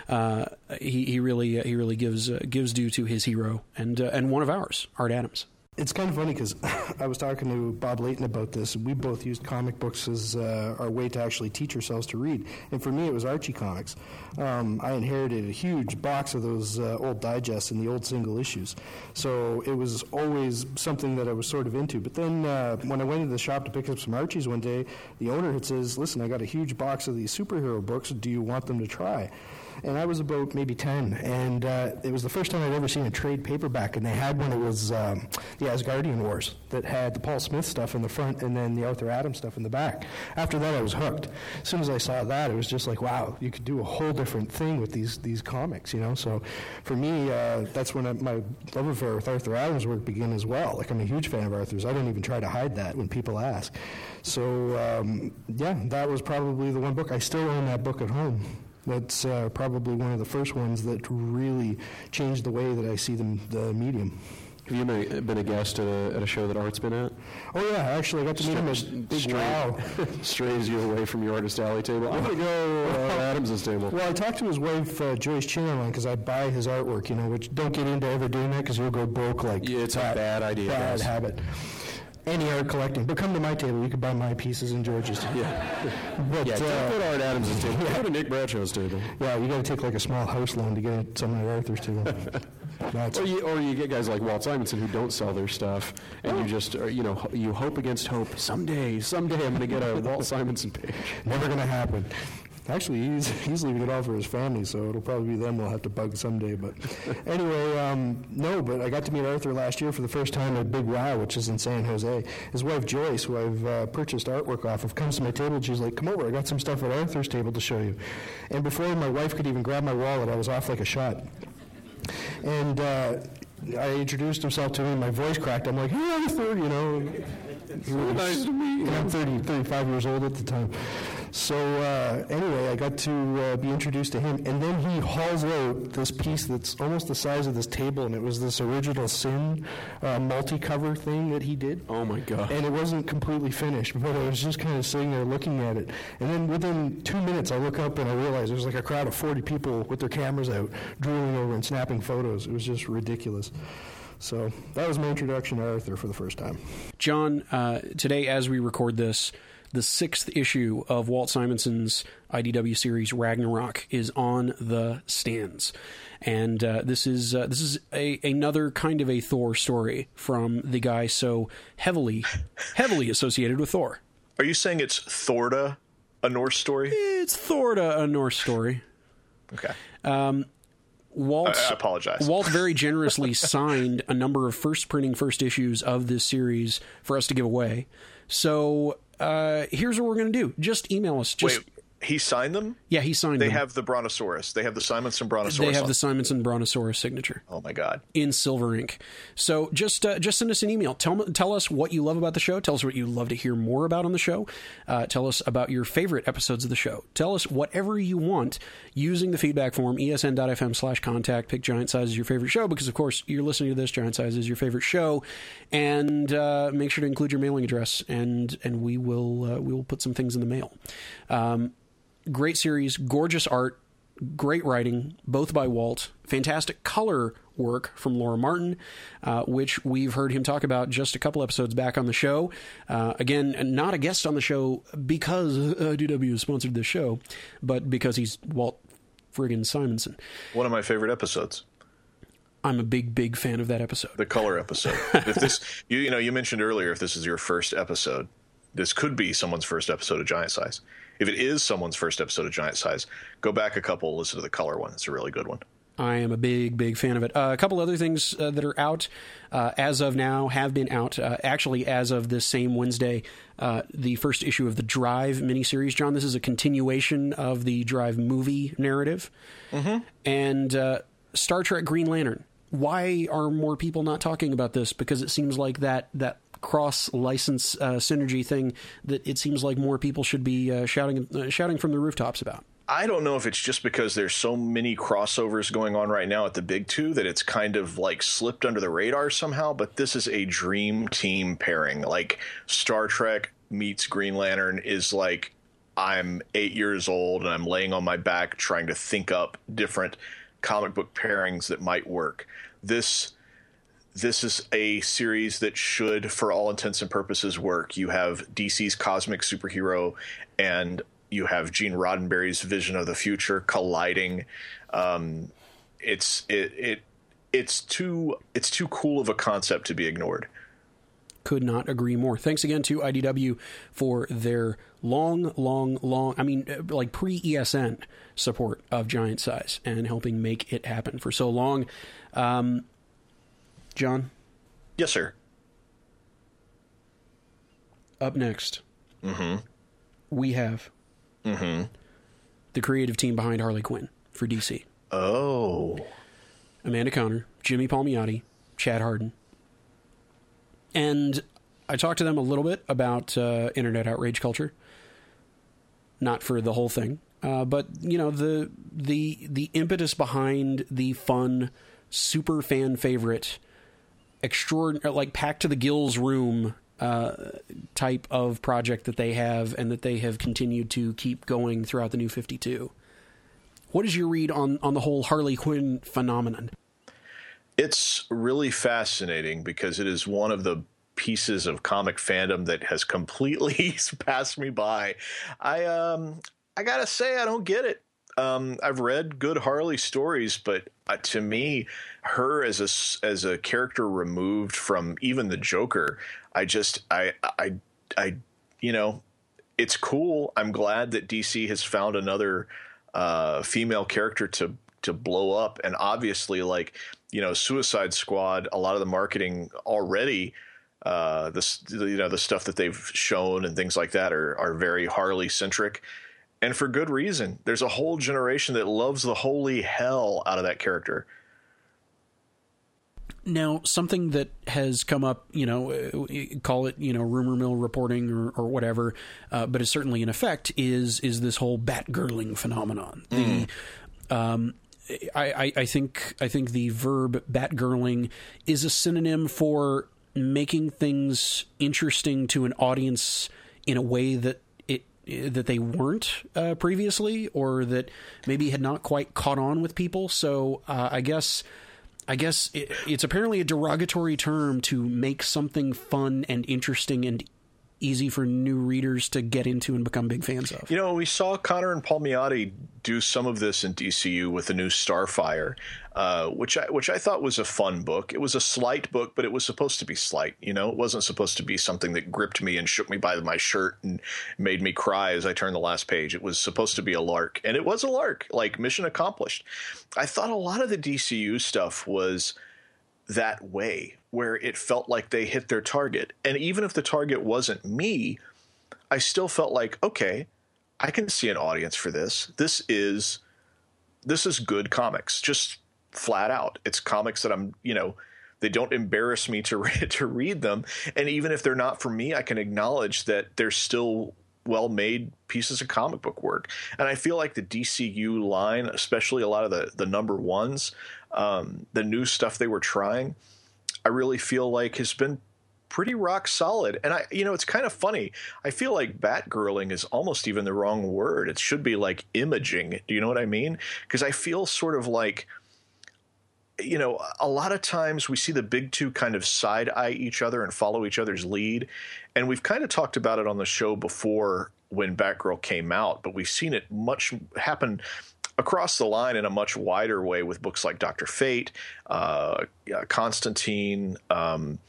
Uh, he he really he really gives uh, gives due to his hero and uh, and one of ours, Art Adams. It's kind of funny because I was talking to Bob Layton about this. We both used comic books as uh, our way to actually teach ourselves to read. And for me, it was Archie comics. Um, I inherited a huge box of those uh, old digests and the old single issues. So it was always something that I was sort of into. But then uh, when I went into the shop to pick up some Archies one day, the owner had says, "Listen, I got a huge box of these superhero books. Do you want them to try?" And I was about maybe 10. And uh, it was the first time I'd ever seen a trade paperback, and they had one. It was um, the Asgardian Wars that had the Paul Smith stuff in the front and then the Arthur Adams stuff in the back. After that, I was hooked. As soon as I saw that, it was just like, wow, you could do a whole different thing with these these comics, you know. So for me, uh, that's when I, my love affair with Arthur Adams' work began as well. Like I'm a huge fan of Arthur's. I don't even try to hide that when people ask. So um, yeah, that was probably the one book. I still own that book at home. That's uh, probably one of the first ones that really changed the way that I see the, the medium. Have you ever been a guest at a, at a, show that Art's been at? Oh yeah, actually, I got to meet him at Big Wow. Strays you away from your artist alley table. I'm gonna go uh, Adams's table. Well, I talked to his wife uh, Joyce Chinnerland because I buy his artwork. You know, which don't get into ever doing that because you'll go broke like. Yeah, it's bad, a bad idea. Bad guys. habit any art collecting. But come to my table, you can buy my pieces in George's. Yeah. But, yeah, uh, to Art Adams' table. Yeah. Go to Nick Bradshaw's table. Yeah, you got to take like a small house loan to get some of Arthur's table. or, you, or you get guys like Walt Simonson who don't sell their stuff, and oh. you just, you know, you hope against hope. Someday, someday I'm going to get a Walt Simonson page. Never going to happen. Actually, he's he's leaving it all for his family, so it'll probably be them we'll have to bug someday. But anyway, um, no. But I got to meet Arthur last year for the first time at Big Wow, which is in San Jose. His wife Joyce, who I've uh, purchased artwork off of, comes to my table. and She's like, "Come over. I got some stuff at Arthur's table to show you." And before my wife could even grab my wallet, I was off like a shot. And uh, I introduced himself to me. My voice cracked. I'm like, "Hey, Arthur," you know. So nice to meet you. I'm 30, 35 years old at the time. So uh, anyway, I got to uh, be introduced to him, and then he hauls out this piece that's almost the size of this table, and it was this original Sin uh, multi-cover thing that he did. Oh my god! And it wasn't completely finished, but I was just kind of sitting there looking at it, and then within two minutes, I look up and I realize there's like a crowd of 40 people with their cameras out, drooling over and snapping photos. It was just ridiculous. So that was my introduction to Arthur for the first time. John, uh, today as we record this, the sixth issue of Walt Simonson's IDW series Ragnarok is on the stands, and uh, this is uh, this is a, another kind of a Thor story from the guy so heavily heavily associated with Thor. Are you saying it's Thorda, a Norse story? It's Thorda, a Norse story. Okay. Um, Walt, I, I apologize. Walt very generously signed a number of first printing first issues of this series for us to give away. So uh, here's what we're going to do. Just email us. Just Wait, he signed them? Yeah, he signed they them. They have the Brontosaurus. They have the Simonson Brontosaurus. They have on. the Simonson Brontosaurus signature. Oh my god! In silver ink. So just uh, just send us an email. Tell tell us what you love about the show. Tell us what you'd love to hear more about on the show. Uh, tell us about your favorite episodes of the show. Tell us whatever you want using the feedback form. ESN.fm slash contact. Pick Giant Size as your favorite show because of course you're listening to this. Giant Size is your favorite show, and uh, make sure to include your mailing address and and we will uh, we will put some things in the mail. Um, great series, gorgeous art, great writing, both by Walt. Fantastic color work from Laura Martin, uh, which we've heard him talk about just a couple episodes back on the show. Uh, again, not a guest on the show because DW sponsored this show, but because he's Walt friggin' Simonson. One of my favorite episodes. I'm a big, big fan of that episode. The color episode. if this, you, you know, you mentioned earlier, if this is your first episode, this could be someone's first episode of Giant Size if it is someone's first episode of Giant Size, go back a couple, listen to the color one. It's a really good one. I am a big, big fan of it. Uh, a couple other things uh, that are out uh, as of now have been out. Uh, actually, as of this same Wednesday, uh, the first issue of the Drive miniseries. John, this is a continuation of the Drive movie narrative. Mm-hmm. And uh, Star Trek Green Lantern. Why are more people not talking about this? Because it seems like that that cross license uh, synergy thing that it seems like more people should be uh, shouting uh, shouting from the rooftops about. I don't know if it's just because there's so many crossovers going on right now at the big two that it's kind of like slipped under the radar somehow, but this is a dream team pairing. Like Star Trek meets Green Lantern is like I'm eight years old and I'm laying on my back trying to think up different comic book pairings that might work. This this is a series that should, for all intents and purposes, work. You have DC's cosmic superhero and you have Gene Roddenberry's vision of the future colliding. Um, it's it, it it's too it's too cool of a concept to be ignored. Could not agree more. Thanks again to IDW for their long, long, long. I mean, like pre ESN support of Giant Size and helping make it happen for so long. Um, John. Yes, sir. Up next, mm-hmm. we have Mm-hmm. The creative team behind Harley Quinn for DC. Oh. Amanda Conner, Jimmy Palmiotti, Chad Hardin. And I talked to them a little bit about uh, internet outrage culture. Not for the whole thing, uh, but you know the the the impetus behind the fun, super fan favorite, extraordinary like packed to the gills room uh, type of project that they have and that they have continued to keep going throughout the new 52. What is your read on, on the whole Harley Quinn phenomenon? It's really fascinating because it is one of the pieces of comic fandom that has completely passed me by. I um I gotta say I don't get it. Um, I've read good Harley stories, but uh, to me, her as a as a character removed from even the Joker, I just I I I you know, it's cool. I'm glad that DC has found another uh, female character to to blow up, and obviously, like you know, Suicide Squad. A lot of the marketing already. Uh, this you know the stuff that they've shown and things like that are are very Harley centric, and for good reason. There's a whole generation that loves the holy hell out of that character. Now, something that has come up, you know, uh, call it, you know, rumor mill reporting or, or whatever, uh, but is certainly in effect is is this whole batgirling phenomenon. Mm. The, um, I, I, think I think the verb batgirling is a synonym for making things interesting to an audience in a way that that they weren't uh, previously, or that maybe had not quite caught on with people. So uh, I guess I guess it, it's apparently a derogatory term to make something fun and interesting and easy for new readers to get into and become big fans of. You know, we saw Conner and Palmiotti do some of this in DCU with the new Starfire, uh, which I which I thought was a fun book. It was a slight book, but it was supposed to be slight. You know, it wasn't supposed to be something that gripped me and shook me by my shirt and made me cry as I turned the last page. It was supposed to be a lark, and it was a lark. Like mission accomplished. I thought a lot of the DCU stuff was that way where it felt like they hit their target. And even if the target wasn't me, I still felt like, okay, I can see an audience for this. This is this is good comics, just flat out. It's comics that I'm, you know, they don't embarrass me to read, to read them. And even if they're not for me, I can acknowledge that they're still well made pieces of comic book work. And I feel like the DCU line, especially a lot of the the number ones, um, the new stuff they were trying, I really feel like has been pretty rock solid. And I, you know, it's kind of funny. I feel like Batgirling is almost even the wrong word. It should be like imaging. Do you know what I mean? Because I feel sort of like, you know, a lot of times we see the big two kind of side eye each other and follow each other's lead. And we've kind of talked about it on the show before when Batgirl came out, but we've seen it much happen across the line in a much wider way with books like Doctor Fate, uh, Constantine, um,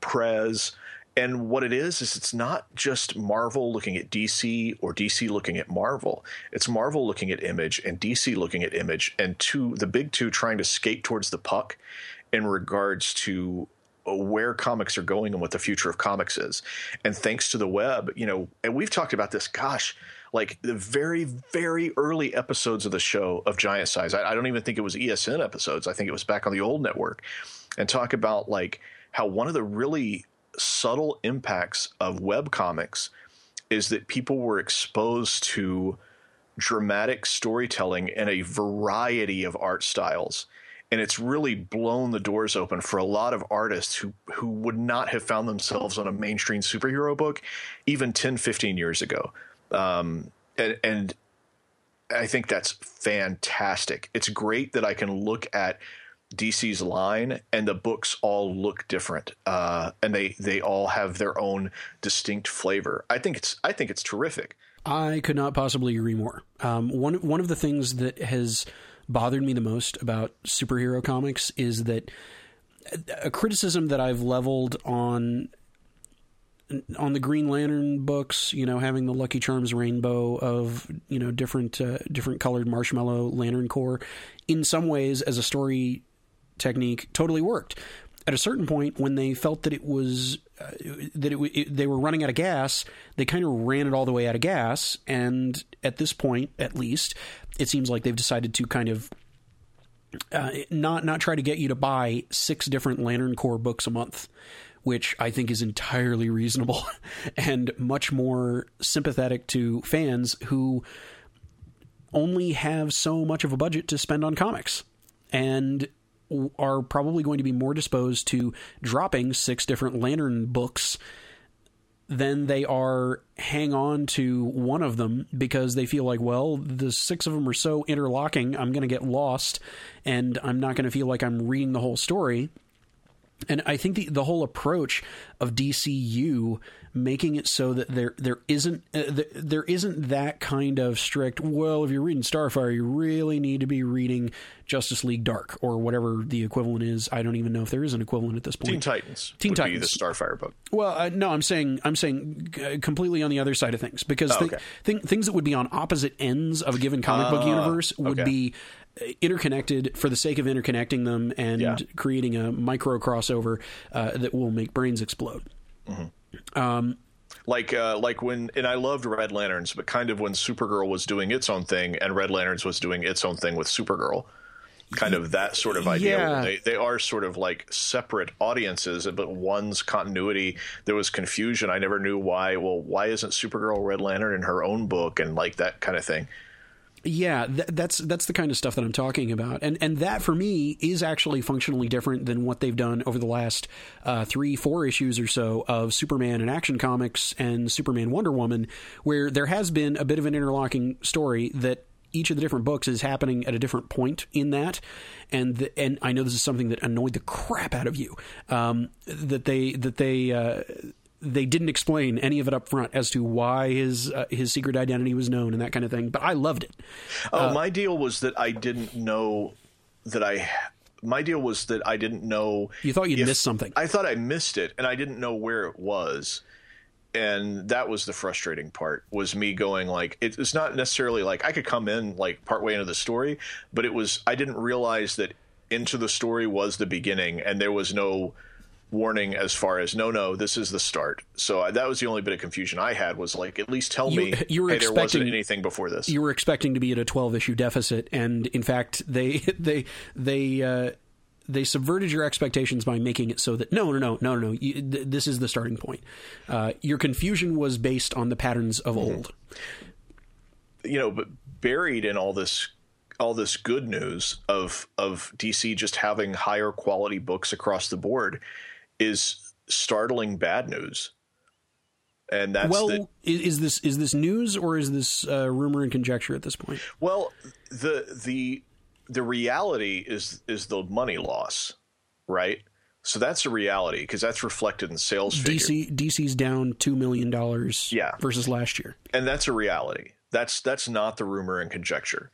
Prez. And what it is is it's not just Marvel looking at DC or DC looking at Marvel. It's Marvel looking at Image and DC looking at Image, and two the big two trying to skate towards the puck in regards to uh, where comics are going and what the future of comics is. And thanks to the web, you know, and we've talked about this, gosh, like the very, very early episodes of the show of Giant Size. I, I don't even think it was ESN episodes. I think it was back on the old network. And talk about like how one of the really subtle impacts of web comics is that people were exposed to dramatic storytelling in a variety of art styles. And it's really blown the doors open for a lot of artists who who would not have found themselves on a mainstream superhero book even 10 15 years ago. Um, and, and i think that's fantastic. It's great that i can look at DC's line, and the books all look different, uh, and they they all have their own distinct flavor. I think it's I think it's terrific. I could not possibly agree more. Um, one one of the things that has bothered me the most about superhero comics is that a criticism that I've leveled on on the Green Lantern books, you know, having the Lucky Charms rainbow of you know different uh, different colored marshmallow lantern Corps, in some ways as a story technique, totally worked. At a certain point, when they felt that it was uh, that it, it, they were running out of gas, they kind of ran it all the way out of gas. And at this point, at least, it seems like they've decided to kind of uh, not not try to get you to buy six different Lantern Corps books a month, which I think is entirely reasonable and much more sympathetic to fans who only have so much of a budget to spend on comics and are probably going to be more disposed to dropping six different Lantern books than they are hang on to one of them because they feel like, well, the six of them are so interlocking, I'm going to get lost and I'm not going to feel like I'm reading the whole story. And I think the, the whole approach of DCU making it so that there there isn't uh, there isn't that kind of strict. Well, if you're reading Starfire, you really need to be reading Justice League Dark or whatever the equivalent is. I don't even know if there is an equivalent at this point. Teen Titans. Teen Titans. the Starfire book. Well, uh, no, I'm saying I'm saying uh, completely on the other side of things because oh, okay. th- th- things that would be on opposite ends of a given comic book uh, universe would okay. be interconnected for the sake of interconnecting them and Yeah. creating a micro crossover uh, that will make brains explode. Um, like uh, like when and I loved Red Lanterns, but kind of when Supergirl was doing its own thing and Red Lanterns was doing its own thing with Supergirl. Kind of that sort of idea. Yeah. They they are sort of like separate audiences, but one's continuity. There was confusion. I never knew why. Well, why isn't Supergirl Red Lantern in her own book and like that kind of thing? Yeah, th- that's that's the kind of stuff that I'm talking about, and and that for me is actually functionally different than what they've done over the last uh, three, four issues or so of Superman and Action Comics and Superman Wonder Woman, where there has been a bit of an interlocking story that each of the different books is happening at a different point in that, and the, and I know this is something that annoyed the crap out of you um, that they that they. Uh, they didn't explain any of it up front as to why his uh, his secret identity was known and that kind of thing. But I loved it. Oh, my deal was that I didn't know that I. My deal was that I didn't know. You thought you'd if- missed something. I thought I missed it, and I didn't know where it was. And that was the frustrating part. Was me going like it- it's not necessarily like I could come in like partway into the story, but it was I didn't realize that into the story was the beginning, and there was no warning as far as no no this is the start so I, that was the only bit of confusion i had was like at least tell You- me you were hey there wasn't expecting- anything before this You were expecting to be at a 12 issue deficit, and in fact, they they they uh, they subverted your expectations by making it so that no no no no no no you, th- this is the starting point. Uh, your confusion was based on the patterns of Mm-hmm. old. you know, but buried in all this all this good news of of DC just having higher quality books across the board is startling bad news. And that's well, the, is this is this news or is this uh, rumor and conjecture at this point? well the the the reality is is the money loss, right? So that's a reality because that's reflected in sales. DC DC's down two million dollars Yeah. versus last year. and that's a reality. That's that's not the rumor and conjecture.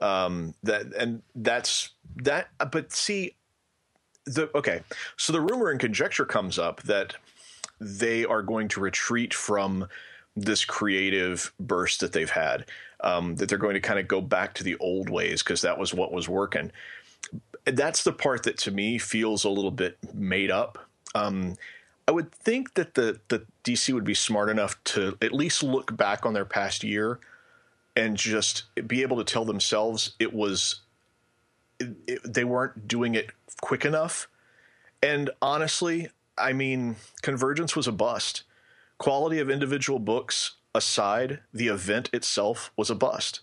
Um, that and that's that. But see, the okay. So the rumor and conjecture comes up that they are going to retreat from this creative burst that they've had. Um, that they're going to kind of go back to the old ways because that was what was working. That's the part that to me feels a little bit made up. Um, I would think that the the DC would be smart enough to at least look back on their past year and just be able to tell themselves it was it, it, they weren't doing it quick enough. And honestly, I mean, Convergence was a bust. Quality of individual books aside, the event itself was a bust.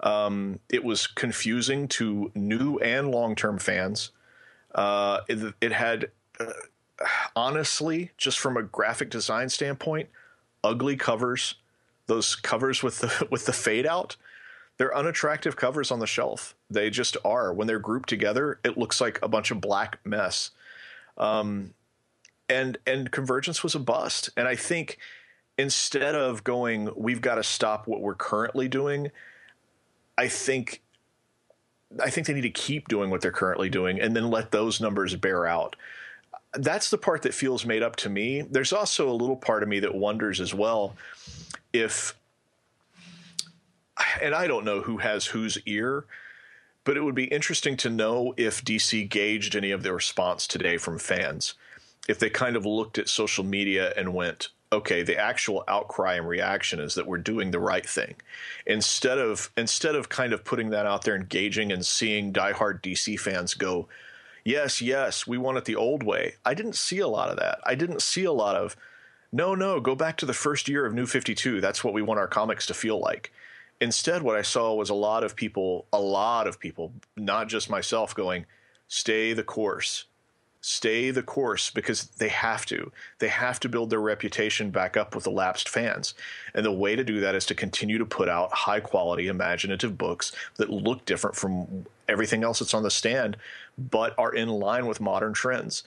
Um, it was confusing to new and long term fans. Uh, it, it, had, uh, honestly, just from a graphic design standpoint, ugly covers. Those covers with the with the fade out, they're unattractive covers on the shelf. They just are. When they're grouped together, it looks like a bunch of black mess. Um, and and Convergence was a bust. And I think instead of going, we've got to stop what we're currently doing, I think I think they need to keep doing what they're currently doing and then let those numbers bear out. That's the part that feels made up to me. There's also a little part of me that wonders as well if and I don't know who has whose ear, but it would be interesting to know if DC gauged any of the response today from fans. If they kind of looked at social media and went, okay, the actual outcry and reaction is that we're doing the right thing. Instead of instead of kind of putting that out there, engaging and seeing diehard DC fans go, yes, yes, we want it the old way. I didn't see a lot of that. I didn't see a lot of, no, no, go back to the first year of New 52. That's what we want our comics to feel like. Instead, what I saw was a lot of people, a lot of people, not just myself, going, stay the course stay the course because they have to. They have to build their reputation back up with the lapsed fans. And the way to do that is to continue to put out high quality, imaginative books that look different from everything else that's on the stand, but are in line with modern trends.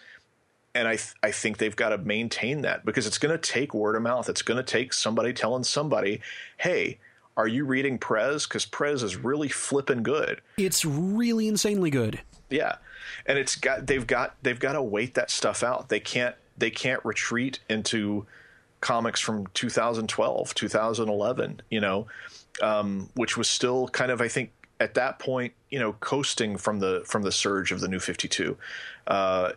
And I, th- I think they've got to maintain that because it's going to take word of mouth. It's going to take somebody telling somebody, hey, are you reading Prez? Because Prez is really flipping good. It's really insanely good. Yeah and it's got they've got they've got to wait that stuff out. They can't they can't retreat into comics from 2012, 2011, you know, um, which was still kind of I think at that point, you know, coasting from the from the surge of the New 52. Uh,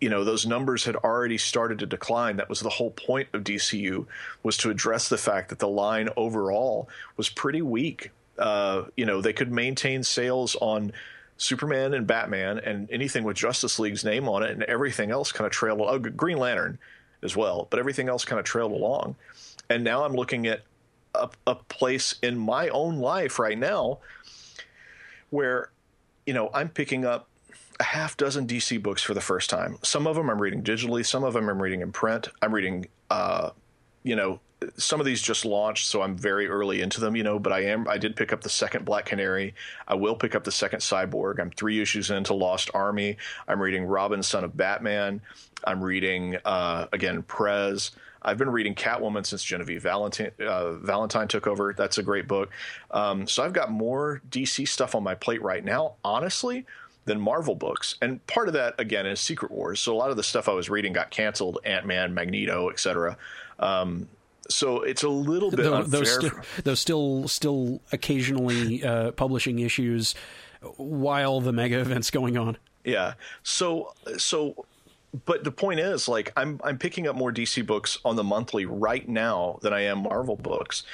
you know those numbers had already started to decline that was the whole point of dcu was to address the fact that the line overall was pretty weak uh, you know they could maintain sales on Superman and Batman and anything with Justice League's name on it, and everything else kind of trailed. Oh, Green Lantern as well, but everything else kind of trailed along. And now I'm looking at a, a place in my own life right now where, you know, I'm picking up a half dozen DC books for the first time. Some of them I'm reading digitally, some of them I'm reading in print. I'm reading, uh, you know, some of these just launched, so I'm very early into them, you know. But I am I did pick up the second Black Canary. I will pick up the second Cyborg. I'm three issues into Lost Army. I'm reading Robin, Son of Batman. I'm reading uh, again Prez. I've been reading Catwoman since Genevieve Valentine, uh, Valentine took over. That's a great book. Um, so I've got more DC stuff on my plate right now, honestly, than Marvel books. And part of that, again, is Secret Wars. So a lot of the stuff I was reading got canceled Ant Man, Magneto, etc. Um, so it's a little bit those, those, sti- those still still occasionally uh, publishing issues while the mega event's going on. Yeah. So so but the point is like I'm I'm picking up more DC books on the monthly right now than I am Marvel books.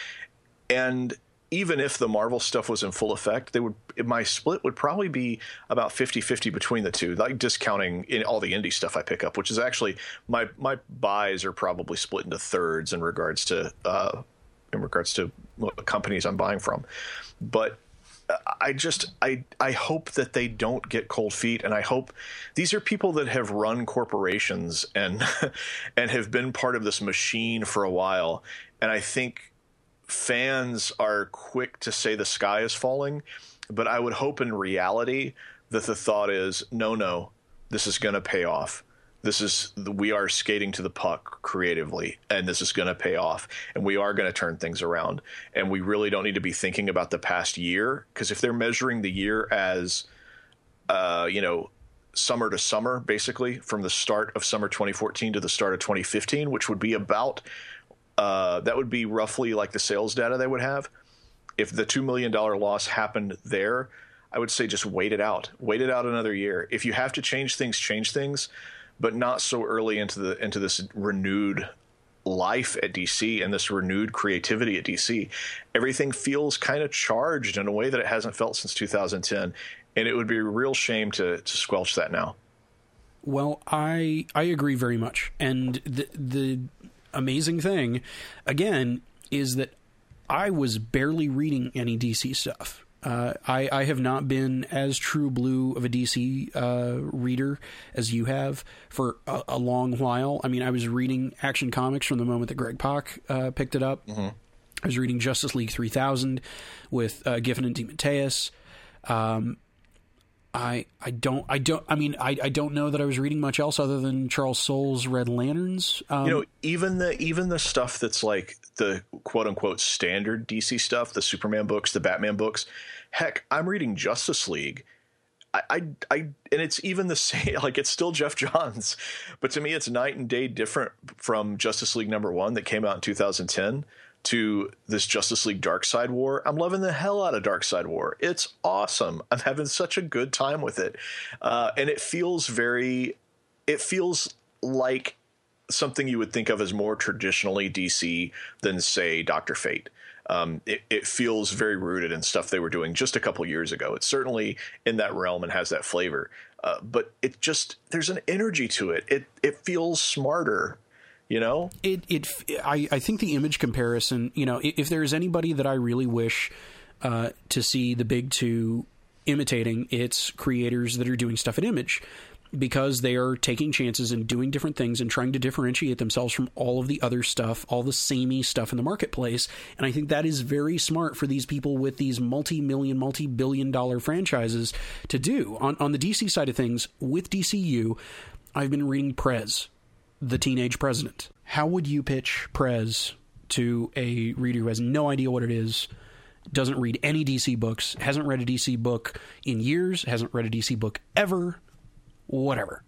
And even if the Marvel stuff was in full effect, they would my split would probably be about 50-50 between the two, like discounting in all the indie stuff I pick up, which is actually my my buys are probably split into thirds in regards to uh, in regards to companies I'm buying from. But I just I I hope that they don't get cold feet, and I hope these are people that have run corporations and and have been part of this machine for a while, and I think fans are quick to say the sky is falling, but I would hope in reality that the thought is no, no, this is going to pay off. This is we are skating to the puck creatively, and this is going to pay off, and we are going to turn things around. And we really don't need to be thinking about the past year because if they're measuring the year as, uh, you know, summer to summer, basically from the start of summer 2014 to the start of 2015, which would be about uh, that would be roughly like the sales data they would have. If the two million dollar loss happened there, I would say just wait it out. Wait it out another year. If you have to change things, change things, but not so early into the into this renewed life at DC and this renewed creativity at DC. Everything feels kind of charged in a way that it hasn't felt since 2010, and it would be a real shame to to squelch that now. Well, I I agree very much, and the the amazing thing, again, is that I was barely reading any DC stuff. Uh, I, I, have not been as true blue of a DC uh, reader as you have for a, a, long while. I mean, I was reading Action Comics from the moment that Greg Pak uh, picked it up. Mm-hmm. I was reading Justice League 3000 with uh, Giffen and DeMatteis. Um, I I don't I don't I mean I, I don't know that I was reading much else other than Charles Soule's Red Lanterns. Um, you know, even the even the stuff that's like the quote unquote standard DC stuff, the Superman books, the Batman books. Heck, I'm reading Justice League. I, I, I, and it's even the same. Like it's still Geoff Johns, but to me, it's night and day different from Justice League number one that came out in 2010 to this Justice League Darkseid War. I'm loving the hell out of Darkseid War. It's awesome. I'm having such a good time with it, uh, and it feels very. It feels like something you would think of as more traditionally DC than say Doctor Fate. Um, it, it, feels very rooted in stuff they were doing just a couple years ago. It's certainly in that realm and has that flavor. Uh, but it just there's an energy to it. It it feels smarter you know it it I, I think the image comparison you know if there's anybody that i really wish uh, to see the big two imitating it's creators that are doing stuff at image because they are taking chances and doing different things and trying to differentiate themselves from all of the other stuff, all the samey stuff in the marketplace. And I think that is very smart for these people with these multi million, multi billion dollar franchises to do. On, on the DC side of things, with DCU, I've been reading Prez the teenage president. How would you pitch Prez to a reader who has no idea what it is, doesn't read any DC books, hasn't read a DC book in years, hasn't read a DC book ever, whatever?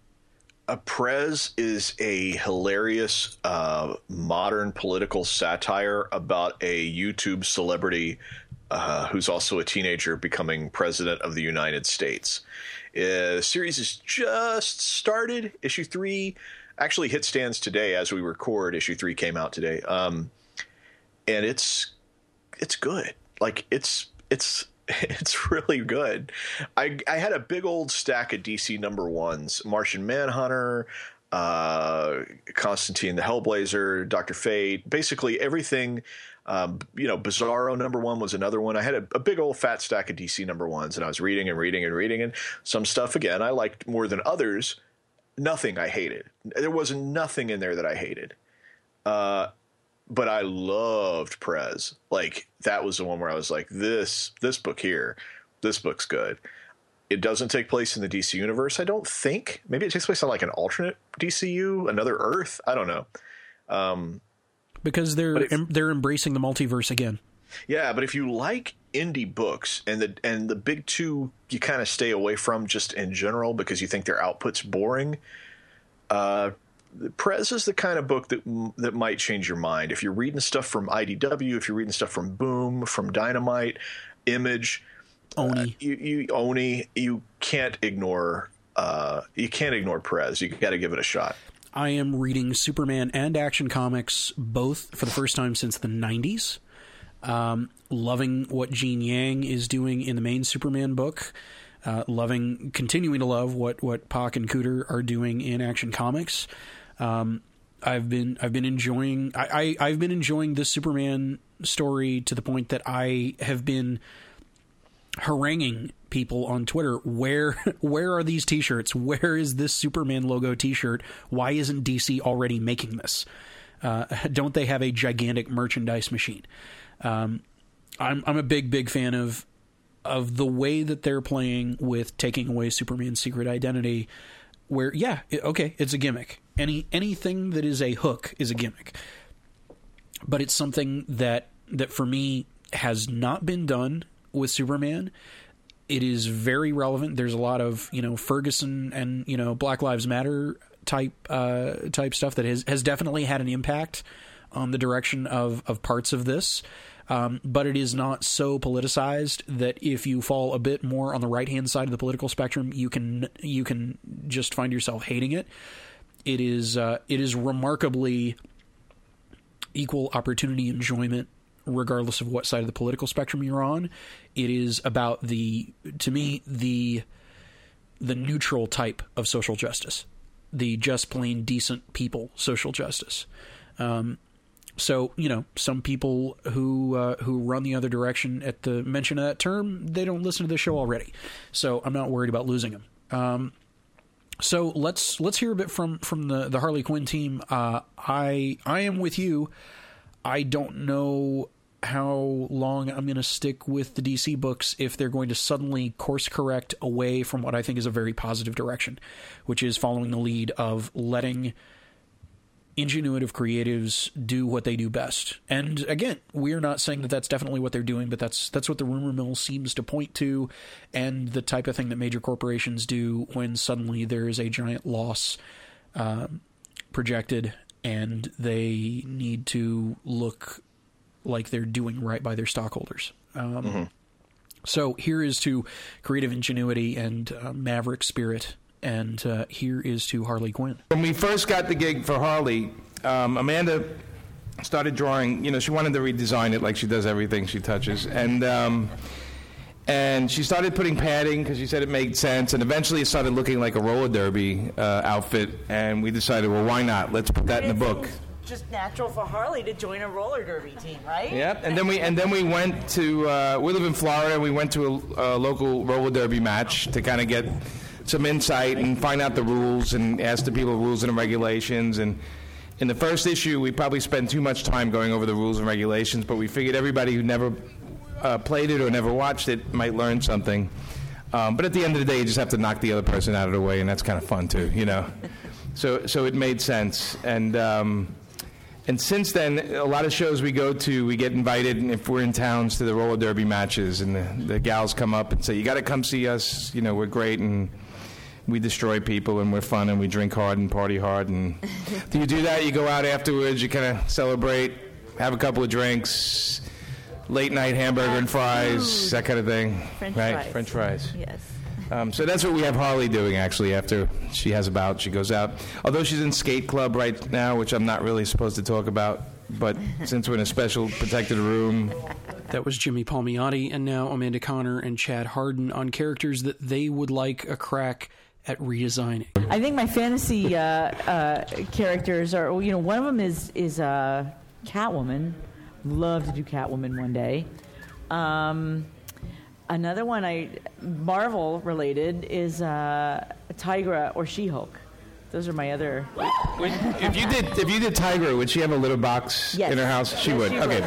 A Prez is a hilarious uh, modern political satire about a YouTube celebrity uh, who's also a teenager becoming president of the United States. Uh, the series has just started. Issue three actually hit stands today as we record. Issue three came out today, um, and it's it's good. Like it's it's it's really good. I I had a big old stack of DC number ones: Martian Manhunter, uh, Constantine the Hellblazer, Doctor Fate, basically everything. Um, you know, Bizarro number one was another one. I had a, a, big old fat stack of DC number ones, and I was reading and reading and reading, and some stuff again I liked more than others nothing I hated. There wasn't nothing in there that I hated. Uh, but I loved Prez. Like that was the one where I was like, this this book here, this book's good. It doesn't take place in the DC universe, I don't think. Maybe it takes place on like an alternate DCU, another Earth. I don't know. Um, because they're em- they're embracing the multiverse again. Yeah, but if you like indie books and the and the big two you kind of stay away from just in general because you think their output's boring. Uh, Prez is the kind of book that that might change your mind if you're reading stuff from IDW, if you're reading stuff from Boom, from Dynamite, Image, Oni. Uh, you, you Oni, you can't ignore uh, you can't ignore Prez. You got to give it a shot. I am reading Superman and Action Comics both for the first time since the 90s. Um, loving what Gene Yang is doing in the main Superman book. Uh, loving, continuing to love what what Pak and Kuder are doing in Action Comics. Um, I've been I've been enjoying I, I have been enjoying this Superman story to the point that I have been haranguing people on Twitter where where are these t-shirts where is this Superman logo t-shirt why isn't DC already making this uh, don't they have a gigantic merchandise machine um, I'm I'm a big big fan of of the way that they're playing with taking away Superman's secret identity. Where yeah, it, okay, it's a gimmick. Any anything that is a hook is a gimmick, but it's something that that for me has not been done with Superman it is very relevant. There's a lot of you know Ferguson and you know Black Lives Matter type uh, type stuff that has has definitely had an impact on the direction of of parts of this. Um, but it is not so politicized that if you fall a bit more on the right hand side of the political spectrum, you can you can just find yourself hating it. It is uh, it is remarkably equal opportunity enjoyment regardless of what side of the political spectrum you're on. It is about the to me the the neutral type of social justice, the just plain decent people social justice. Um, so you know, some people who uh, who run the other direction at the mention of that term, they don't listen to the show already. So I'm not worried about losing them. Um, so let's let's hear a bit from from the the Harley Quinn team. Uh, I I am with you. I don't know how long I'm going to stick with the DC books if they're going to suddenly course correct away from what I think is a very positive direction, which is following the lead of letting ingenuitive creatives do what they do best. And again, we're not saying that that's definitely what they're doing, but that's that's what the rumor mill seems to point to, and the type of thing that major corporations do when suddenly there is a giant loss um, projected, and they need to look like they're doing right by their stockholders. Um, Mm-hmm. So here is to creative ingenuity and uh, maverick spirit, and uh, here is to Harley Quinn. When we first got the gig for Harley, um, Amanda started drawing. You know, she wanted to redesign it like she does everything she touches, and um, and she started putting padding because she said it made sense. And eventually, it started looking like a roller derby uh, outfit. And we decided, well, why not? Let's put that in the book. Just natural for Harley to join a roller derby team, right? Yep. And then we and then we went to uh, we live in Florida. We went to a, a local roller derby match to kind of get some insight and find out the rules and ask the people rules and regulations. And in the first issue, we probably spent too much time going over the rules and regulations, but we figured everybody who never uh, played it or never watched it might learn something. Um, but at the end of the day, you just have to knock the other person out of the way, and that's kind of fun too, you know. So so it made sense and. Um, and since then, a lot of shows we go to, we get invited, and if we're in towns, to the roller derby matches, and the, the gals come up and say, "You got to come see us. You know, we're great, and we destroy people, and we're fun, and we drink hard and party hard." And do you do that? You go out afterwards, you kind of celebrate, have a couple of drinks, late night hamburger and fries, that kind of thing, French right? fries. French fries. Yes. Um, so that's what we have Harley doing actually after she has a bout. She goes out. Although she's in skate club right now, which I'm not really supposed to talk about, but since we're in a special protected room. That was Jimmy Palmiotti, and now Amanda Conner and Chad Hardin on characters that they would like a crack at redesigning. I think my fantasy uh, uh, characters are, you know, one of them is is uh, Catwoman. Love to do Catwoman one day. Um, another one I Marvel related is uh, Tigra or She Hulk. Those are my other. If you did, if you did Tigra, would she have a litter box Yes. in her house? She Yes, would. she okay. would.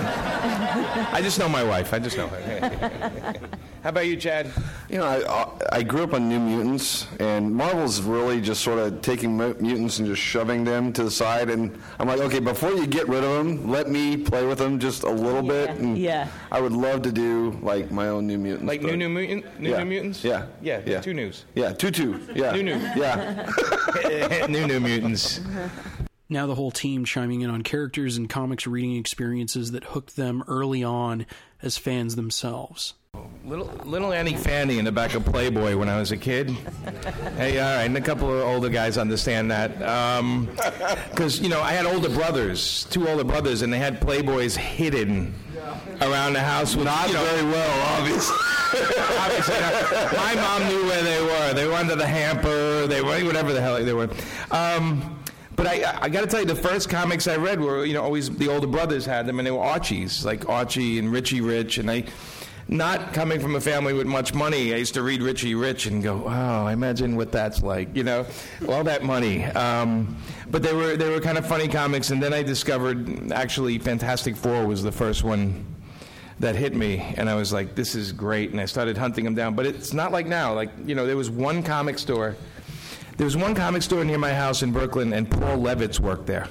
I just know my wife. I just know her. How about you, Chad? You know, I, I grew up on New Mutants, and Marvel's really just sort of taking mutants and just shoving them to the side. And I'm like, okay, before you get rid of them, let me play with them just a little bit. And yeah. I would love to do like my own New Mutants. Like New New Mutant, New Yeah. New Mutants. Yeah. Yeah. Yeah. Two news. Yeah, Tutu. Yeah. New New. Yeah. New New Mutants. Now the whole team chiming in on characters and comics reading experiences that hooked them early on as fans themselves. Little, little Annie Fanny in the back of Playboy when I was a kid. hey, all right, and a couple of older guys understand that. Because, you know, I had older brothers, two older brothers, and they had Playboys hidden around the house. With, Not you know, very well, obviously. obviously not. My mom knew where they were. They were under the hamper. They were whatever the hell they were. Um, but I, I got to tell you, the first comics I read were, you know, always the older brothers had them, and they were Archies, like Archie and Richie Rich, and I. Not coming from a family with much money, I used to read Richie Rich and go, "Wow, I imagine what that's like." You know, all that money. Um, but they were they were kind of funny comics, and then I discovered actually Fantastic Four was the first one that hit me and i was like this is great and i started hunting them down but it's not like now like you know there was one comic store there was one comic store near my house in brooklyn and paul levitz worked there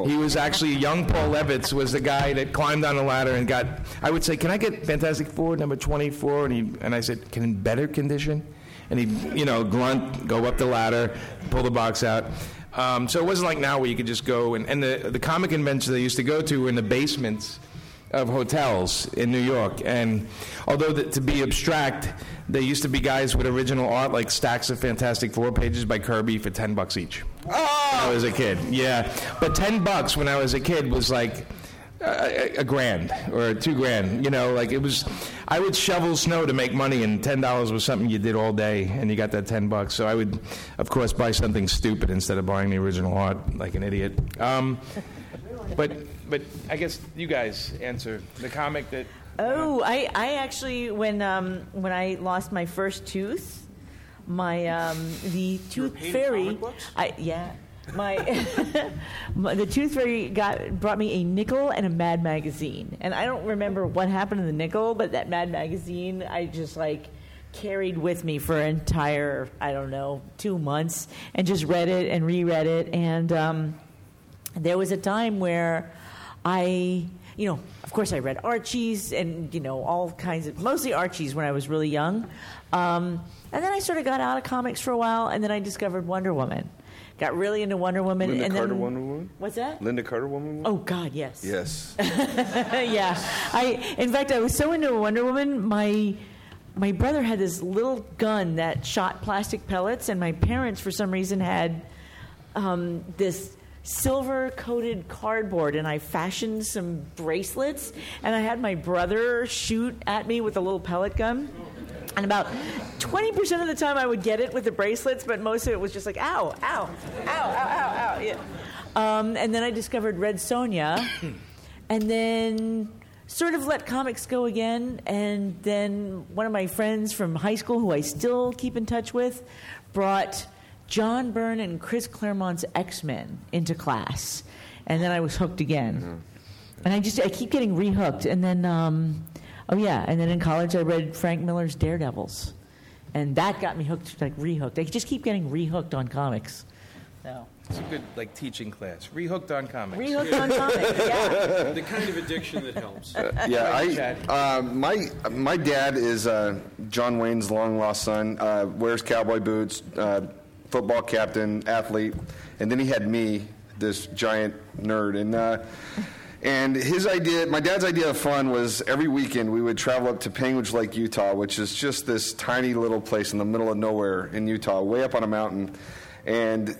He was actually young Paul Levitz was the guy that climbed on the ladder and got. I would say, "Can I get Fantastic Four number 24?" And he and I said, "Can in better condition?" And he, you know, grunt, go up the ladder, pull the box out. Um, so it wasn't like now where you could just go and, and the the comic conventions they used to go to were in the basements of hotels in New York. And although that to be abstract, there used to be guys with original art, like stacks of Fantastic Four pages by Kirby for ten bucks each. When I was a kid, yeah. But ten bucks when I was a kid was like a, a grand or two grand. You know, like it was. I would shovel snow to make money, and ten dollars was something you did all day, and you got that ten bucks. So I would, of course, buy something stupid instead of buying the original art like an idiot. Um, but but I guess you guys answer the comic that. Oh, I, I actually when um, when I lost my first tooth, my um, the tooth fairy. I yeah. My, my the tooth fairy got brought me a nickel and a Mad magazine, and I don't remember what happened to the nickel, but that Mad magazine I just like carried with me for an entire I don't know two months, and just read it and reread it, and um, there was a time where I, you know, of course I read Archie's and, you know, all kinds of, mostly Archie's when I was really young. Um, and then I sort of got out of comics for a while, and then I discovered Wonder Woman. Got really into Wonder Woman. Lynda and Carter then, Wonder Woman? What's that? Lynda Carter Wonder Woman? Oh, God, yes. Yes. yeah. I, in fact, I was so into Wonder Woman, my my brother had this little gun that shot plastic pellets, and my parents, for some reason, had um, this silver coated cardboard and I fashioned some bracelets and I had my brother shoot at me with a little pellet gun. And about 20% of the time I would get it with the bracelets, but most of it was just like, ow, ow, ow, ow, ow, ow. Yeah. Um, and then I discovered Red Sonja, and then sort of let comics go again. And then one of my friends from high school, who I still keep in touch with, brought John Byrne and Chris Claremont's X Men into class, and then I was hooked again. And I just I keep getting rehooked, and then um, oh yeah, and then in college I read Frank Miller's Daredevils, and that got me hooked, like rehooked. I just keep getting rehooked on comics. So. It's a good like teaching class. Rehooked on comics. Rehooked on comics. Yeah. the kind of addiction that helps. yeah, I, uh, my my dad is uh, John Wayne's long lost son. Uh, wears cowboy boots, uh, football captain, athlete, and then he had me, this giant nerd, and. Uh, and his idea, my dad's idea of fun was every weekend we would travel up to Panguitch Lake, Utah, which is just this tiny little place in the middle of nowhere in Utah, way up on a mountain. And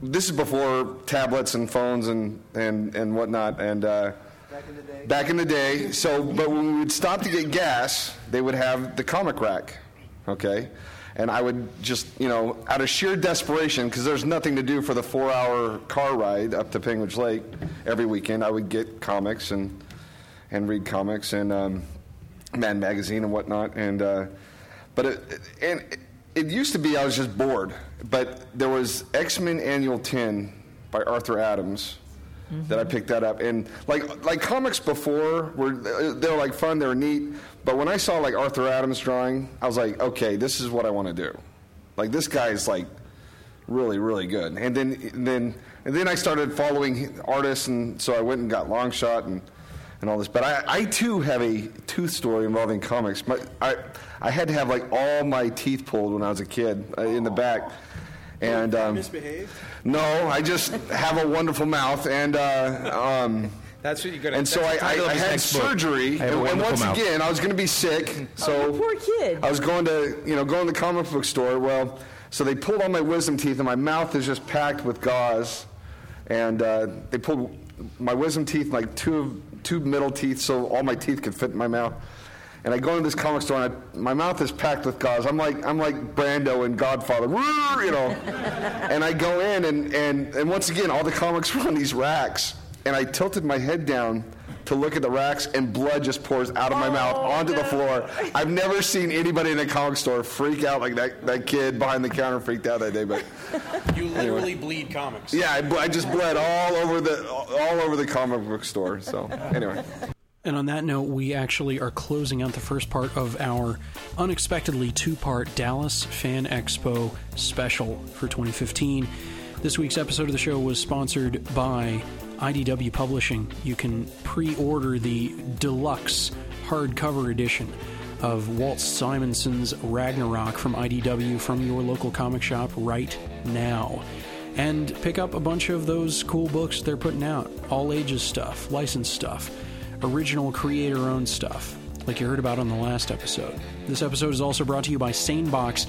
this is before tablets and phones and, and, and whatnot. And uh, back in the day. Back in the day. So, but when we would stop to get gas, they would have the comic rack. Okay. And I would just, you know, out of sheer desperation, because there's nothing to do for the four-hour car ride up to Panguitch Lake every weekend, I would get comics and and read comics and um, Mad Magazine and whatnot. And uh, but it, and it, used to be I was just bored. But there was X Men Annual Ten by Arthur Adams that I picked that up. And like like comics before were they were like fun, they were neat. But when I saw like Arthur Adams drawing, I was like, okay, this is what I want to do. Like this guy is like really really good. And then and then and then I started following artists, and so I went and got Longshot and and all this. But I, I too have a tooth story involving comics. My, I I had to have like all my teeth pulled when I was a kid uh, in the back. And um, misbehaved? no, I just have a wonderful mouth, and uh, um, That's what you're gonna. and so I, I, I had surgery, I and, and once mouth. again, I was going to be sick. So poor kid. I was going to, you know, go in the comic book store. Well, so they pulled all my wisdom teeth, and my mouth is just packed with gauze. And uh, they pulled my wisdom teeth, like two two middle teeth, so all my teeth could fit in my mouth. And I go into this comic store, and I, my mouth is packed with gauze. I'm like I'm like Brando in Godfather, Woo, you know. and I go in, and, and and once again, all the comics were on these racks, and I tilted my head down to look at the racks, and blood just pours out of my mouth oh, onto the floor. I've never seen anybody in a comic store freak out like that. That kid behind the counter freaked out that day, but. You literally bleed comics. Yeah, I, I just bled all over the all over the comic book store. So anyway, And on that note, we actually are closing out the first part of our unexpectedly two part Dallas Fan Expo special for 2015. This week's episode of the show was sponsored by IDW Publishing. You can pre order the deluxe hardcover edition of Walt Simonson's Ragnarok from IDW from your local comic shop right now. And pick up a bunch of those cool books they're putting out all ages stuff, licensed stuff, original creator owned stuff, like you heard about on the last episode. This episode is also brought to you by SaneBox.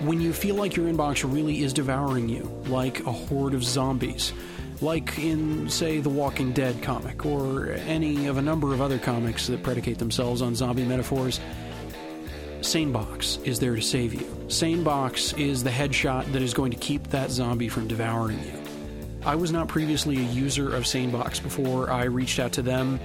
When you feel like your inbox really is devouring you, like a horde of zombies, like in, say, the Walking Dead comic, or any of a number of other comics that predicate themselves on zombie metaphors, SaneBox is there to save you. SaneBox is the headshot that is going to keep that zombie from devouring you. I was not previously a user of SaneBox before I reached out to them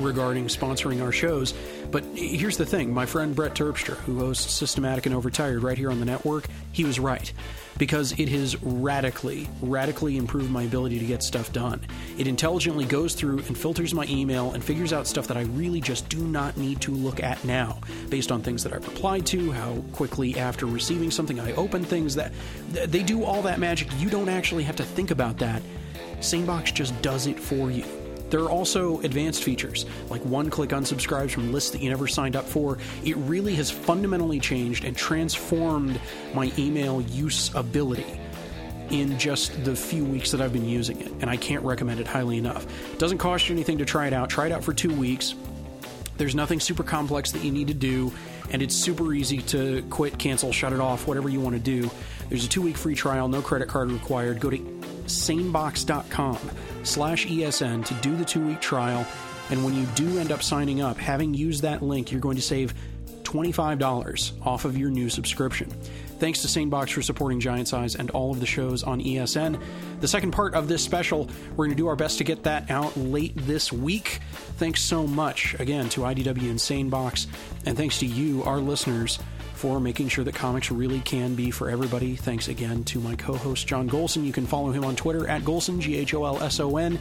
regarding sponsoring our shows. But here's the thing my friend Brett Terpstra, who hosts Systematic and Overtired right here on the network, he was right. Because it has radically, radically improved my ability to get stuff done. It intelligently goes through and filters my email and figures out stuff that I really just do not need to look at now, based on things that I've replied to, how quickly after receiving something I open things that they do all that magic. You don't actually have to think about that. Sanebox just does it for you. There are also advanced features, like one click unsubscribes from lists that you never signed up for. It really has fundamentally changed and transformed my email use ability in just the few weeks that I've been using it, and I can't recommend it highly enough. It doesn't cost you anything to try it out. Try it out for two weeks. There's nothing super complex that you need to do, and it's super easy to quit, cancel, shut it off, whatever you want to do. There's a two week free trial, no credit card required. Go to sanebox.com slash ESN to do the two week trial. And when you do end up signing up, having used that link, you're going to save $25 off of your new subscription. Thanks to SaneBox for supporting Giant Size and all of the shows on ESN. The second part of this special, we're going to do our best to get that out late this week. Thanks so much again to IDW and SaneBox, and thanks to you, our listeners, for making sure that comics really can be for everybody. Thanks again to my co host, John Gholson. You can follow him on Twitter at Gholson, G H O L S O N.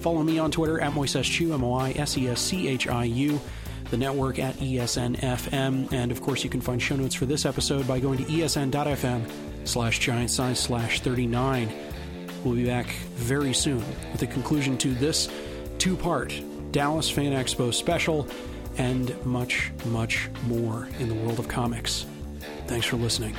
Follow me on Twitter at Moises M O I S E S C H I U the network at ESNFM. And of course, you can find show notes for this episode by going to esn.fm slash giant size slash 39. We'll be back very soon with a conclusion to this two part Dallas Fan Expo special and much, much more in the world of comics. Thanks for listening.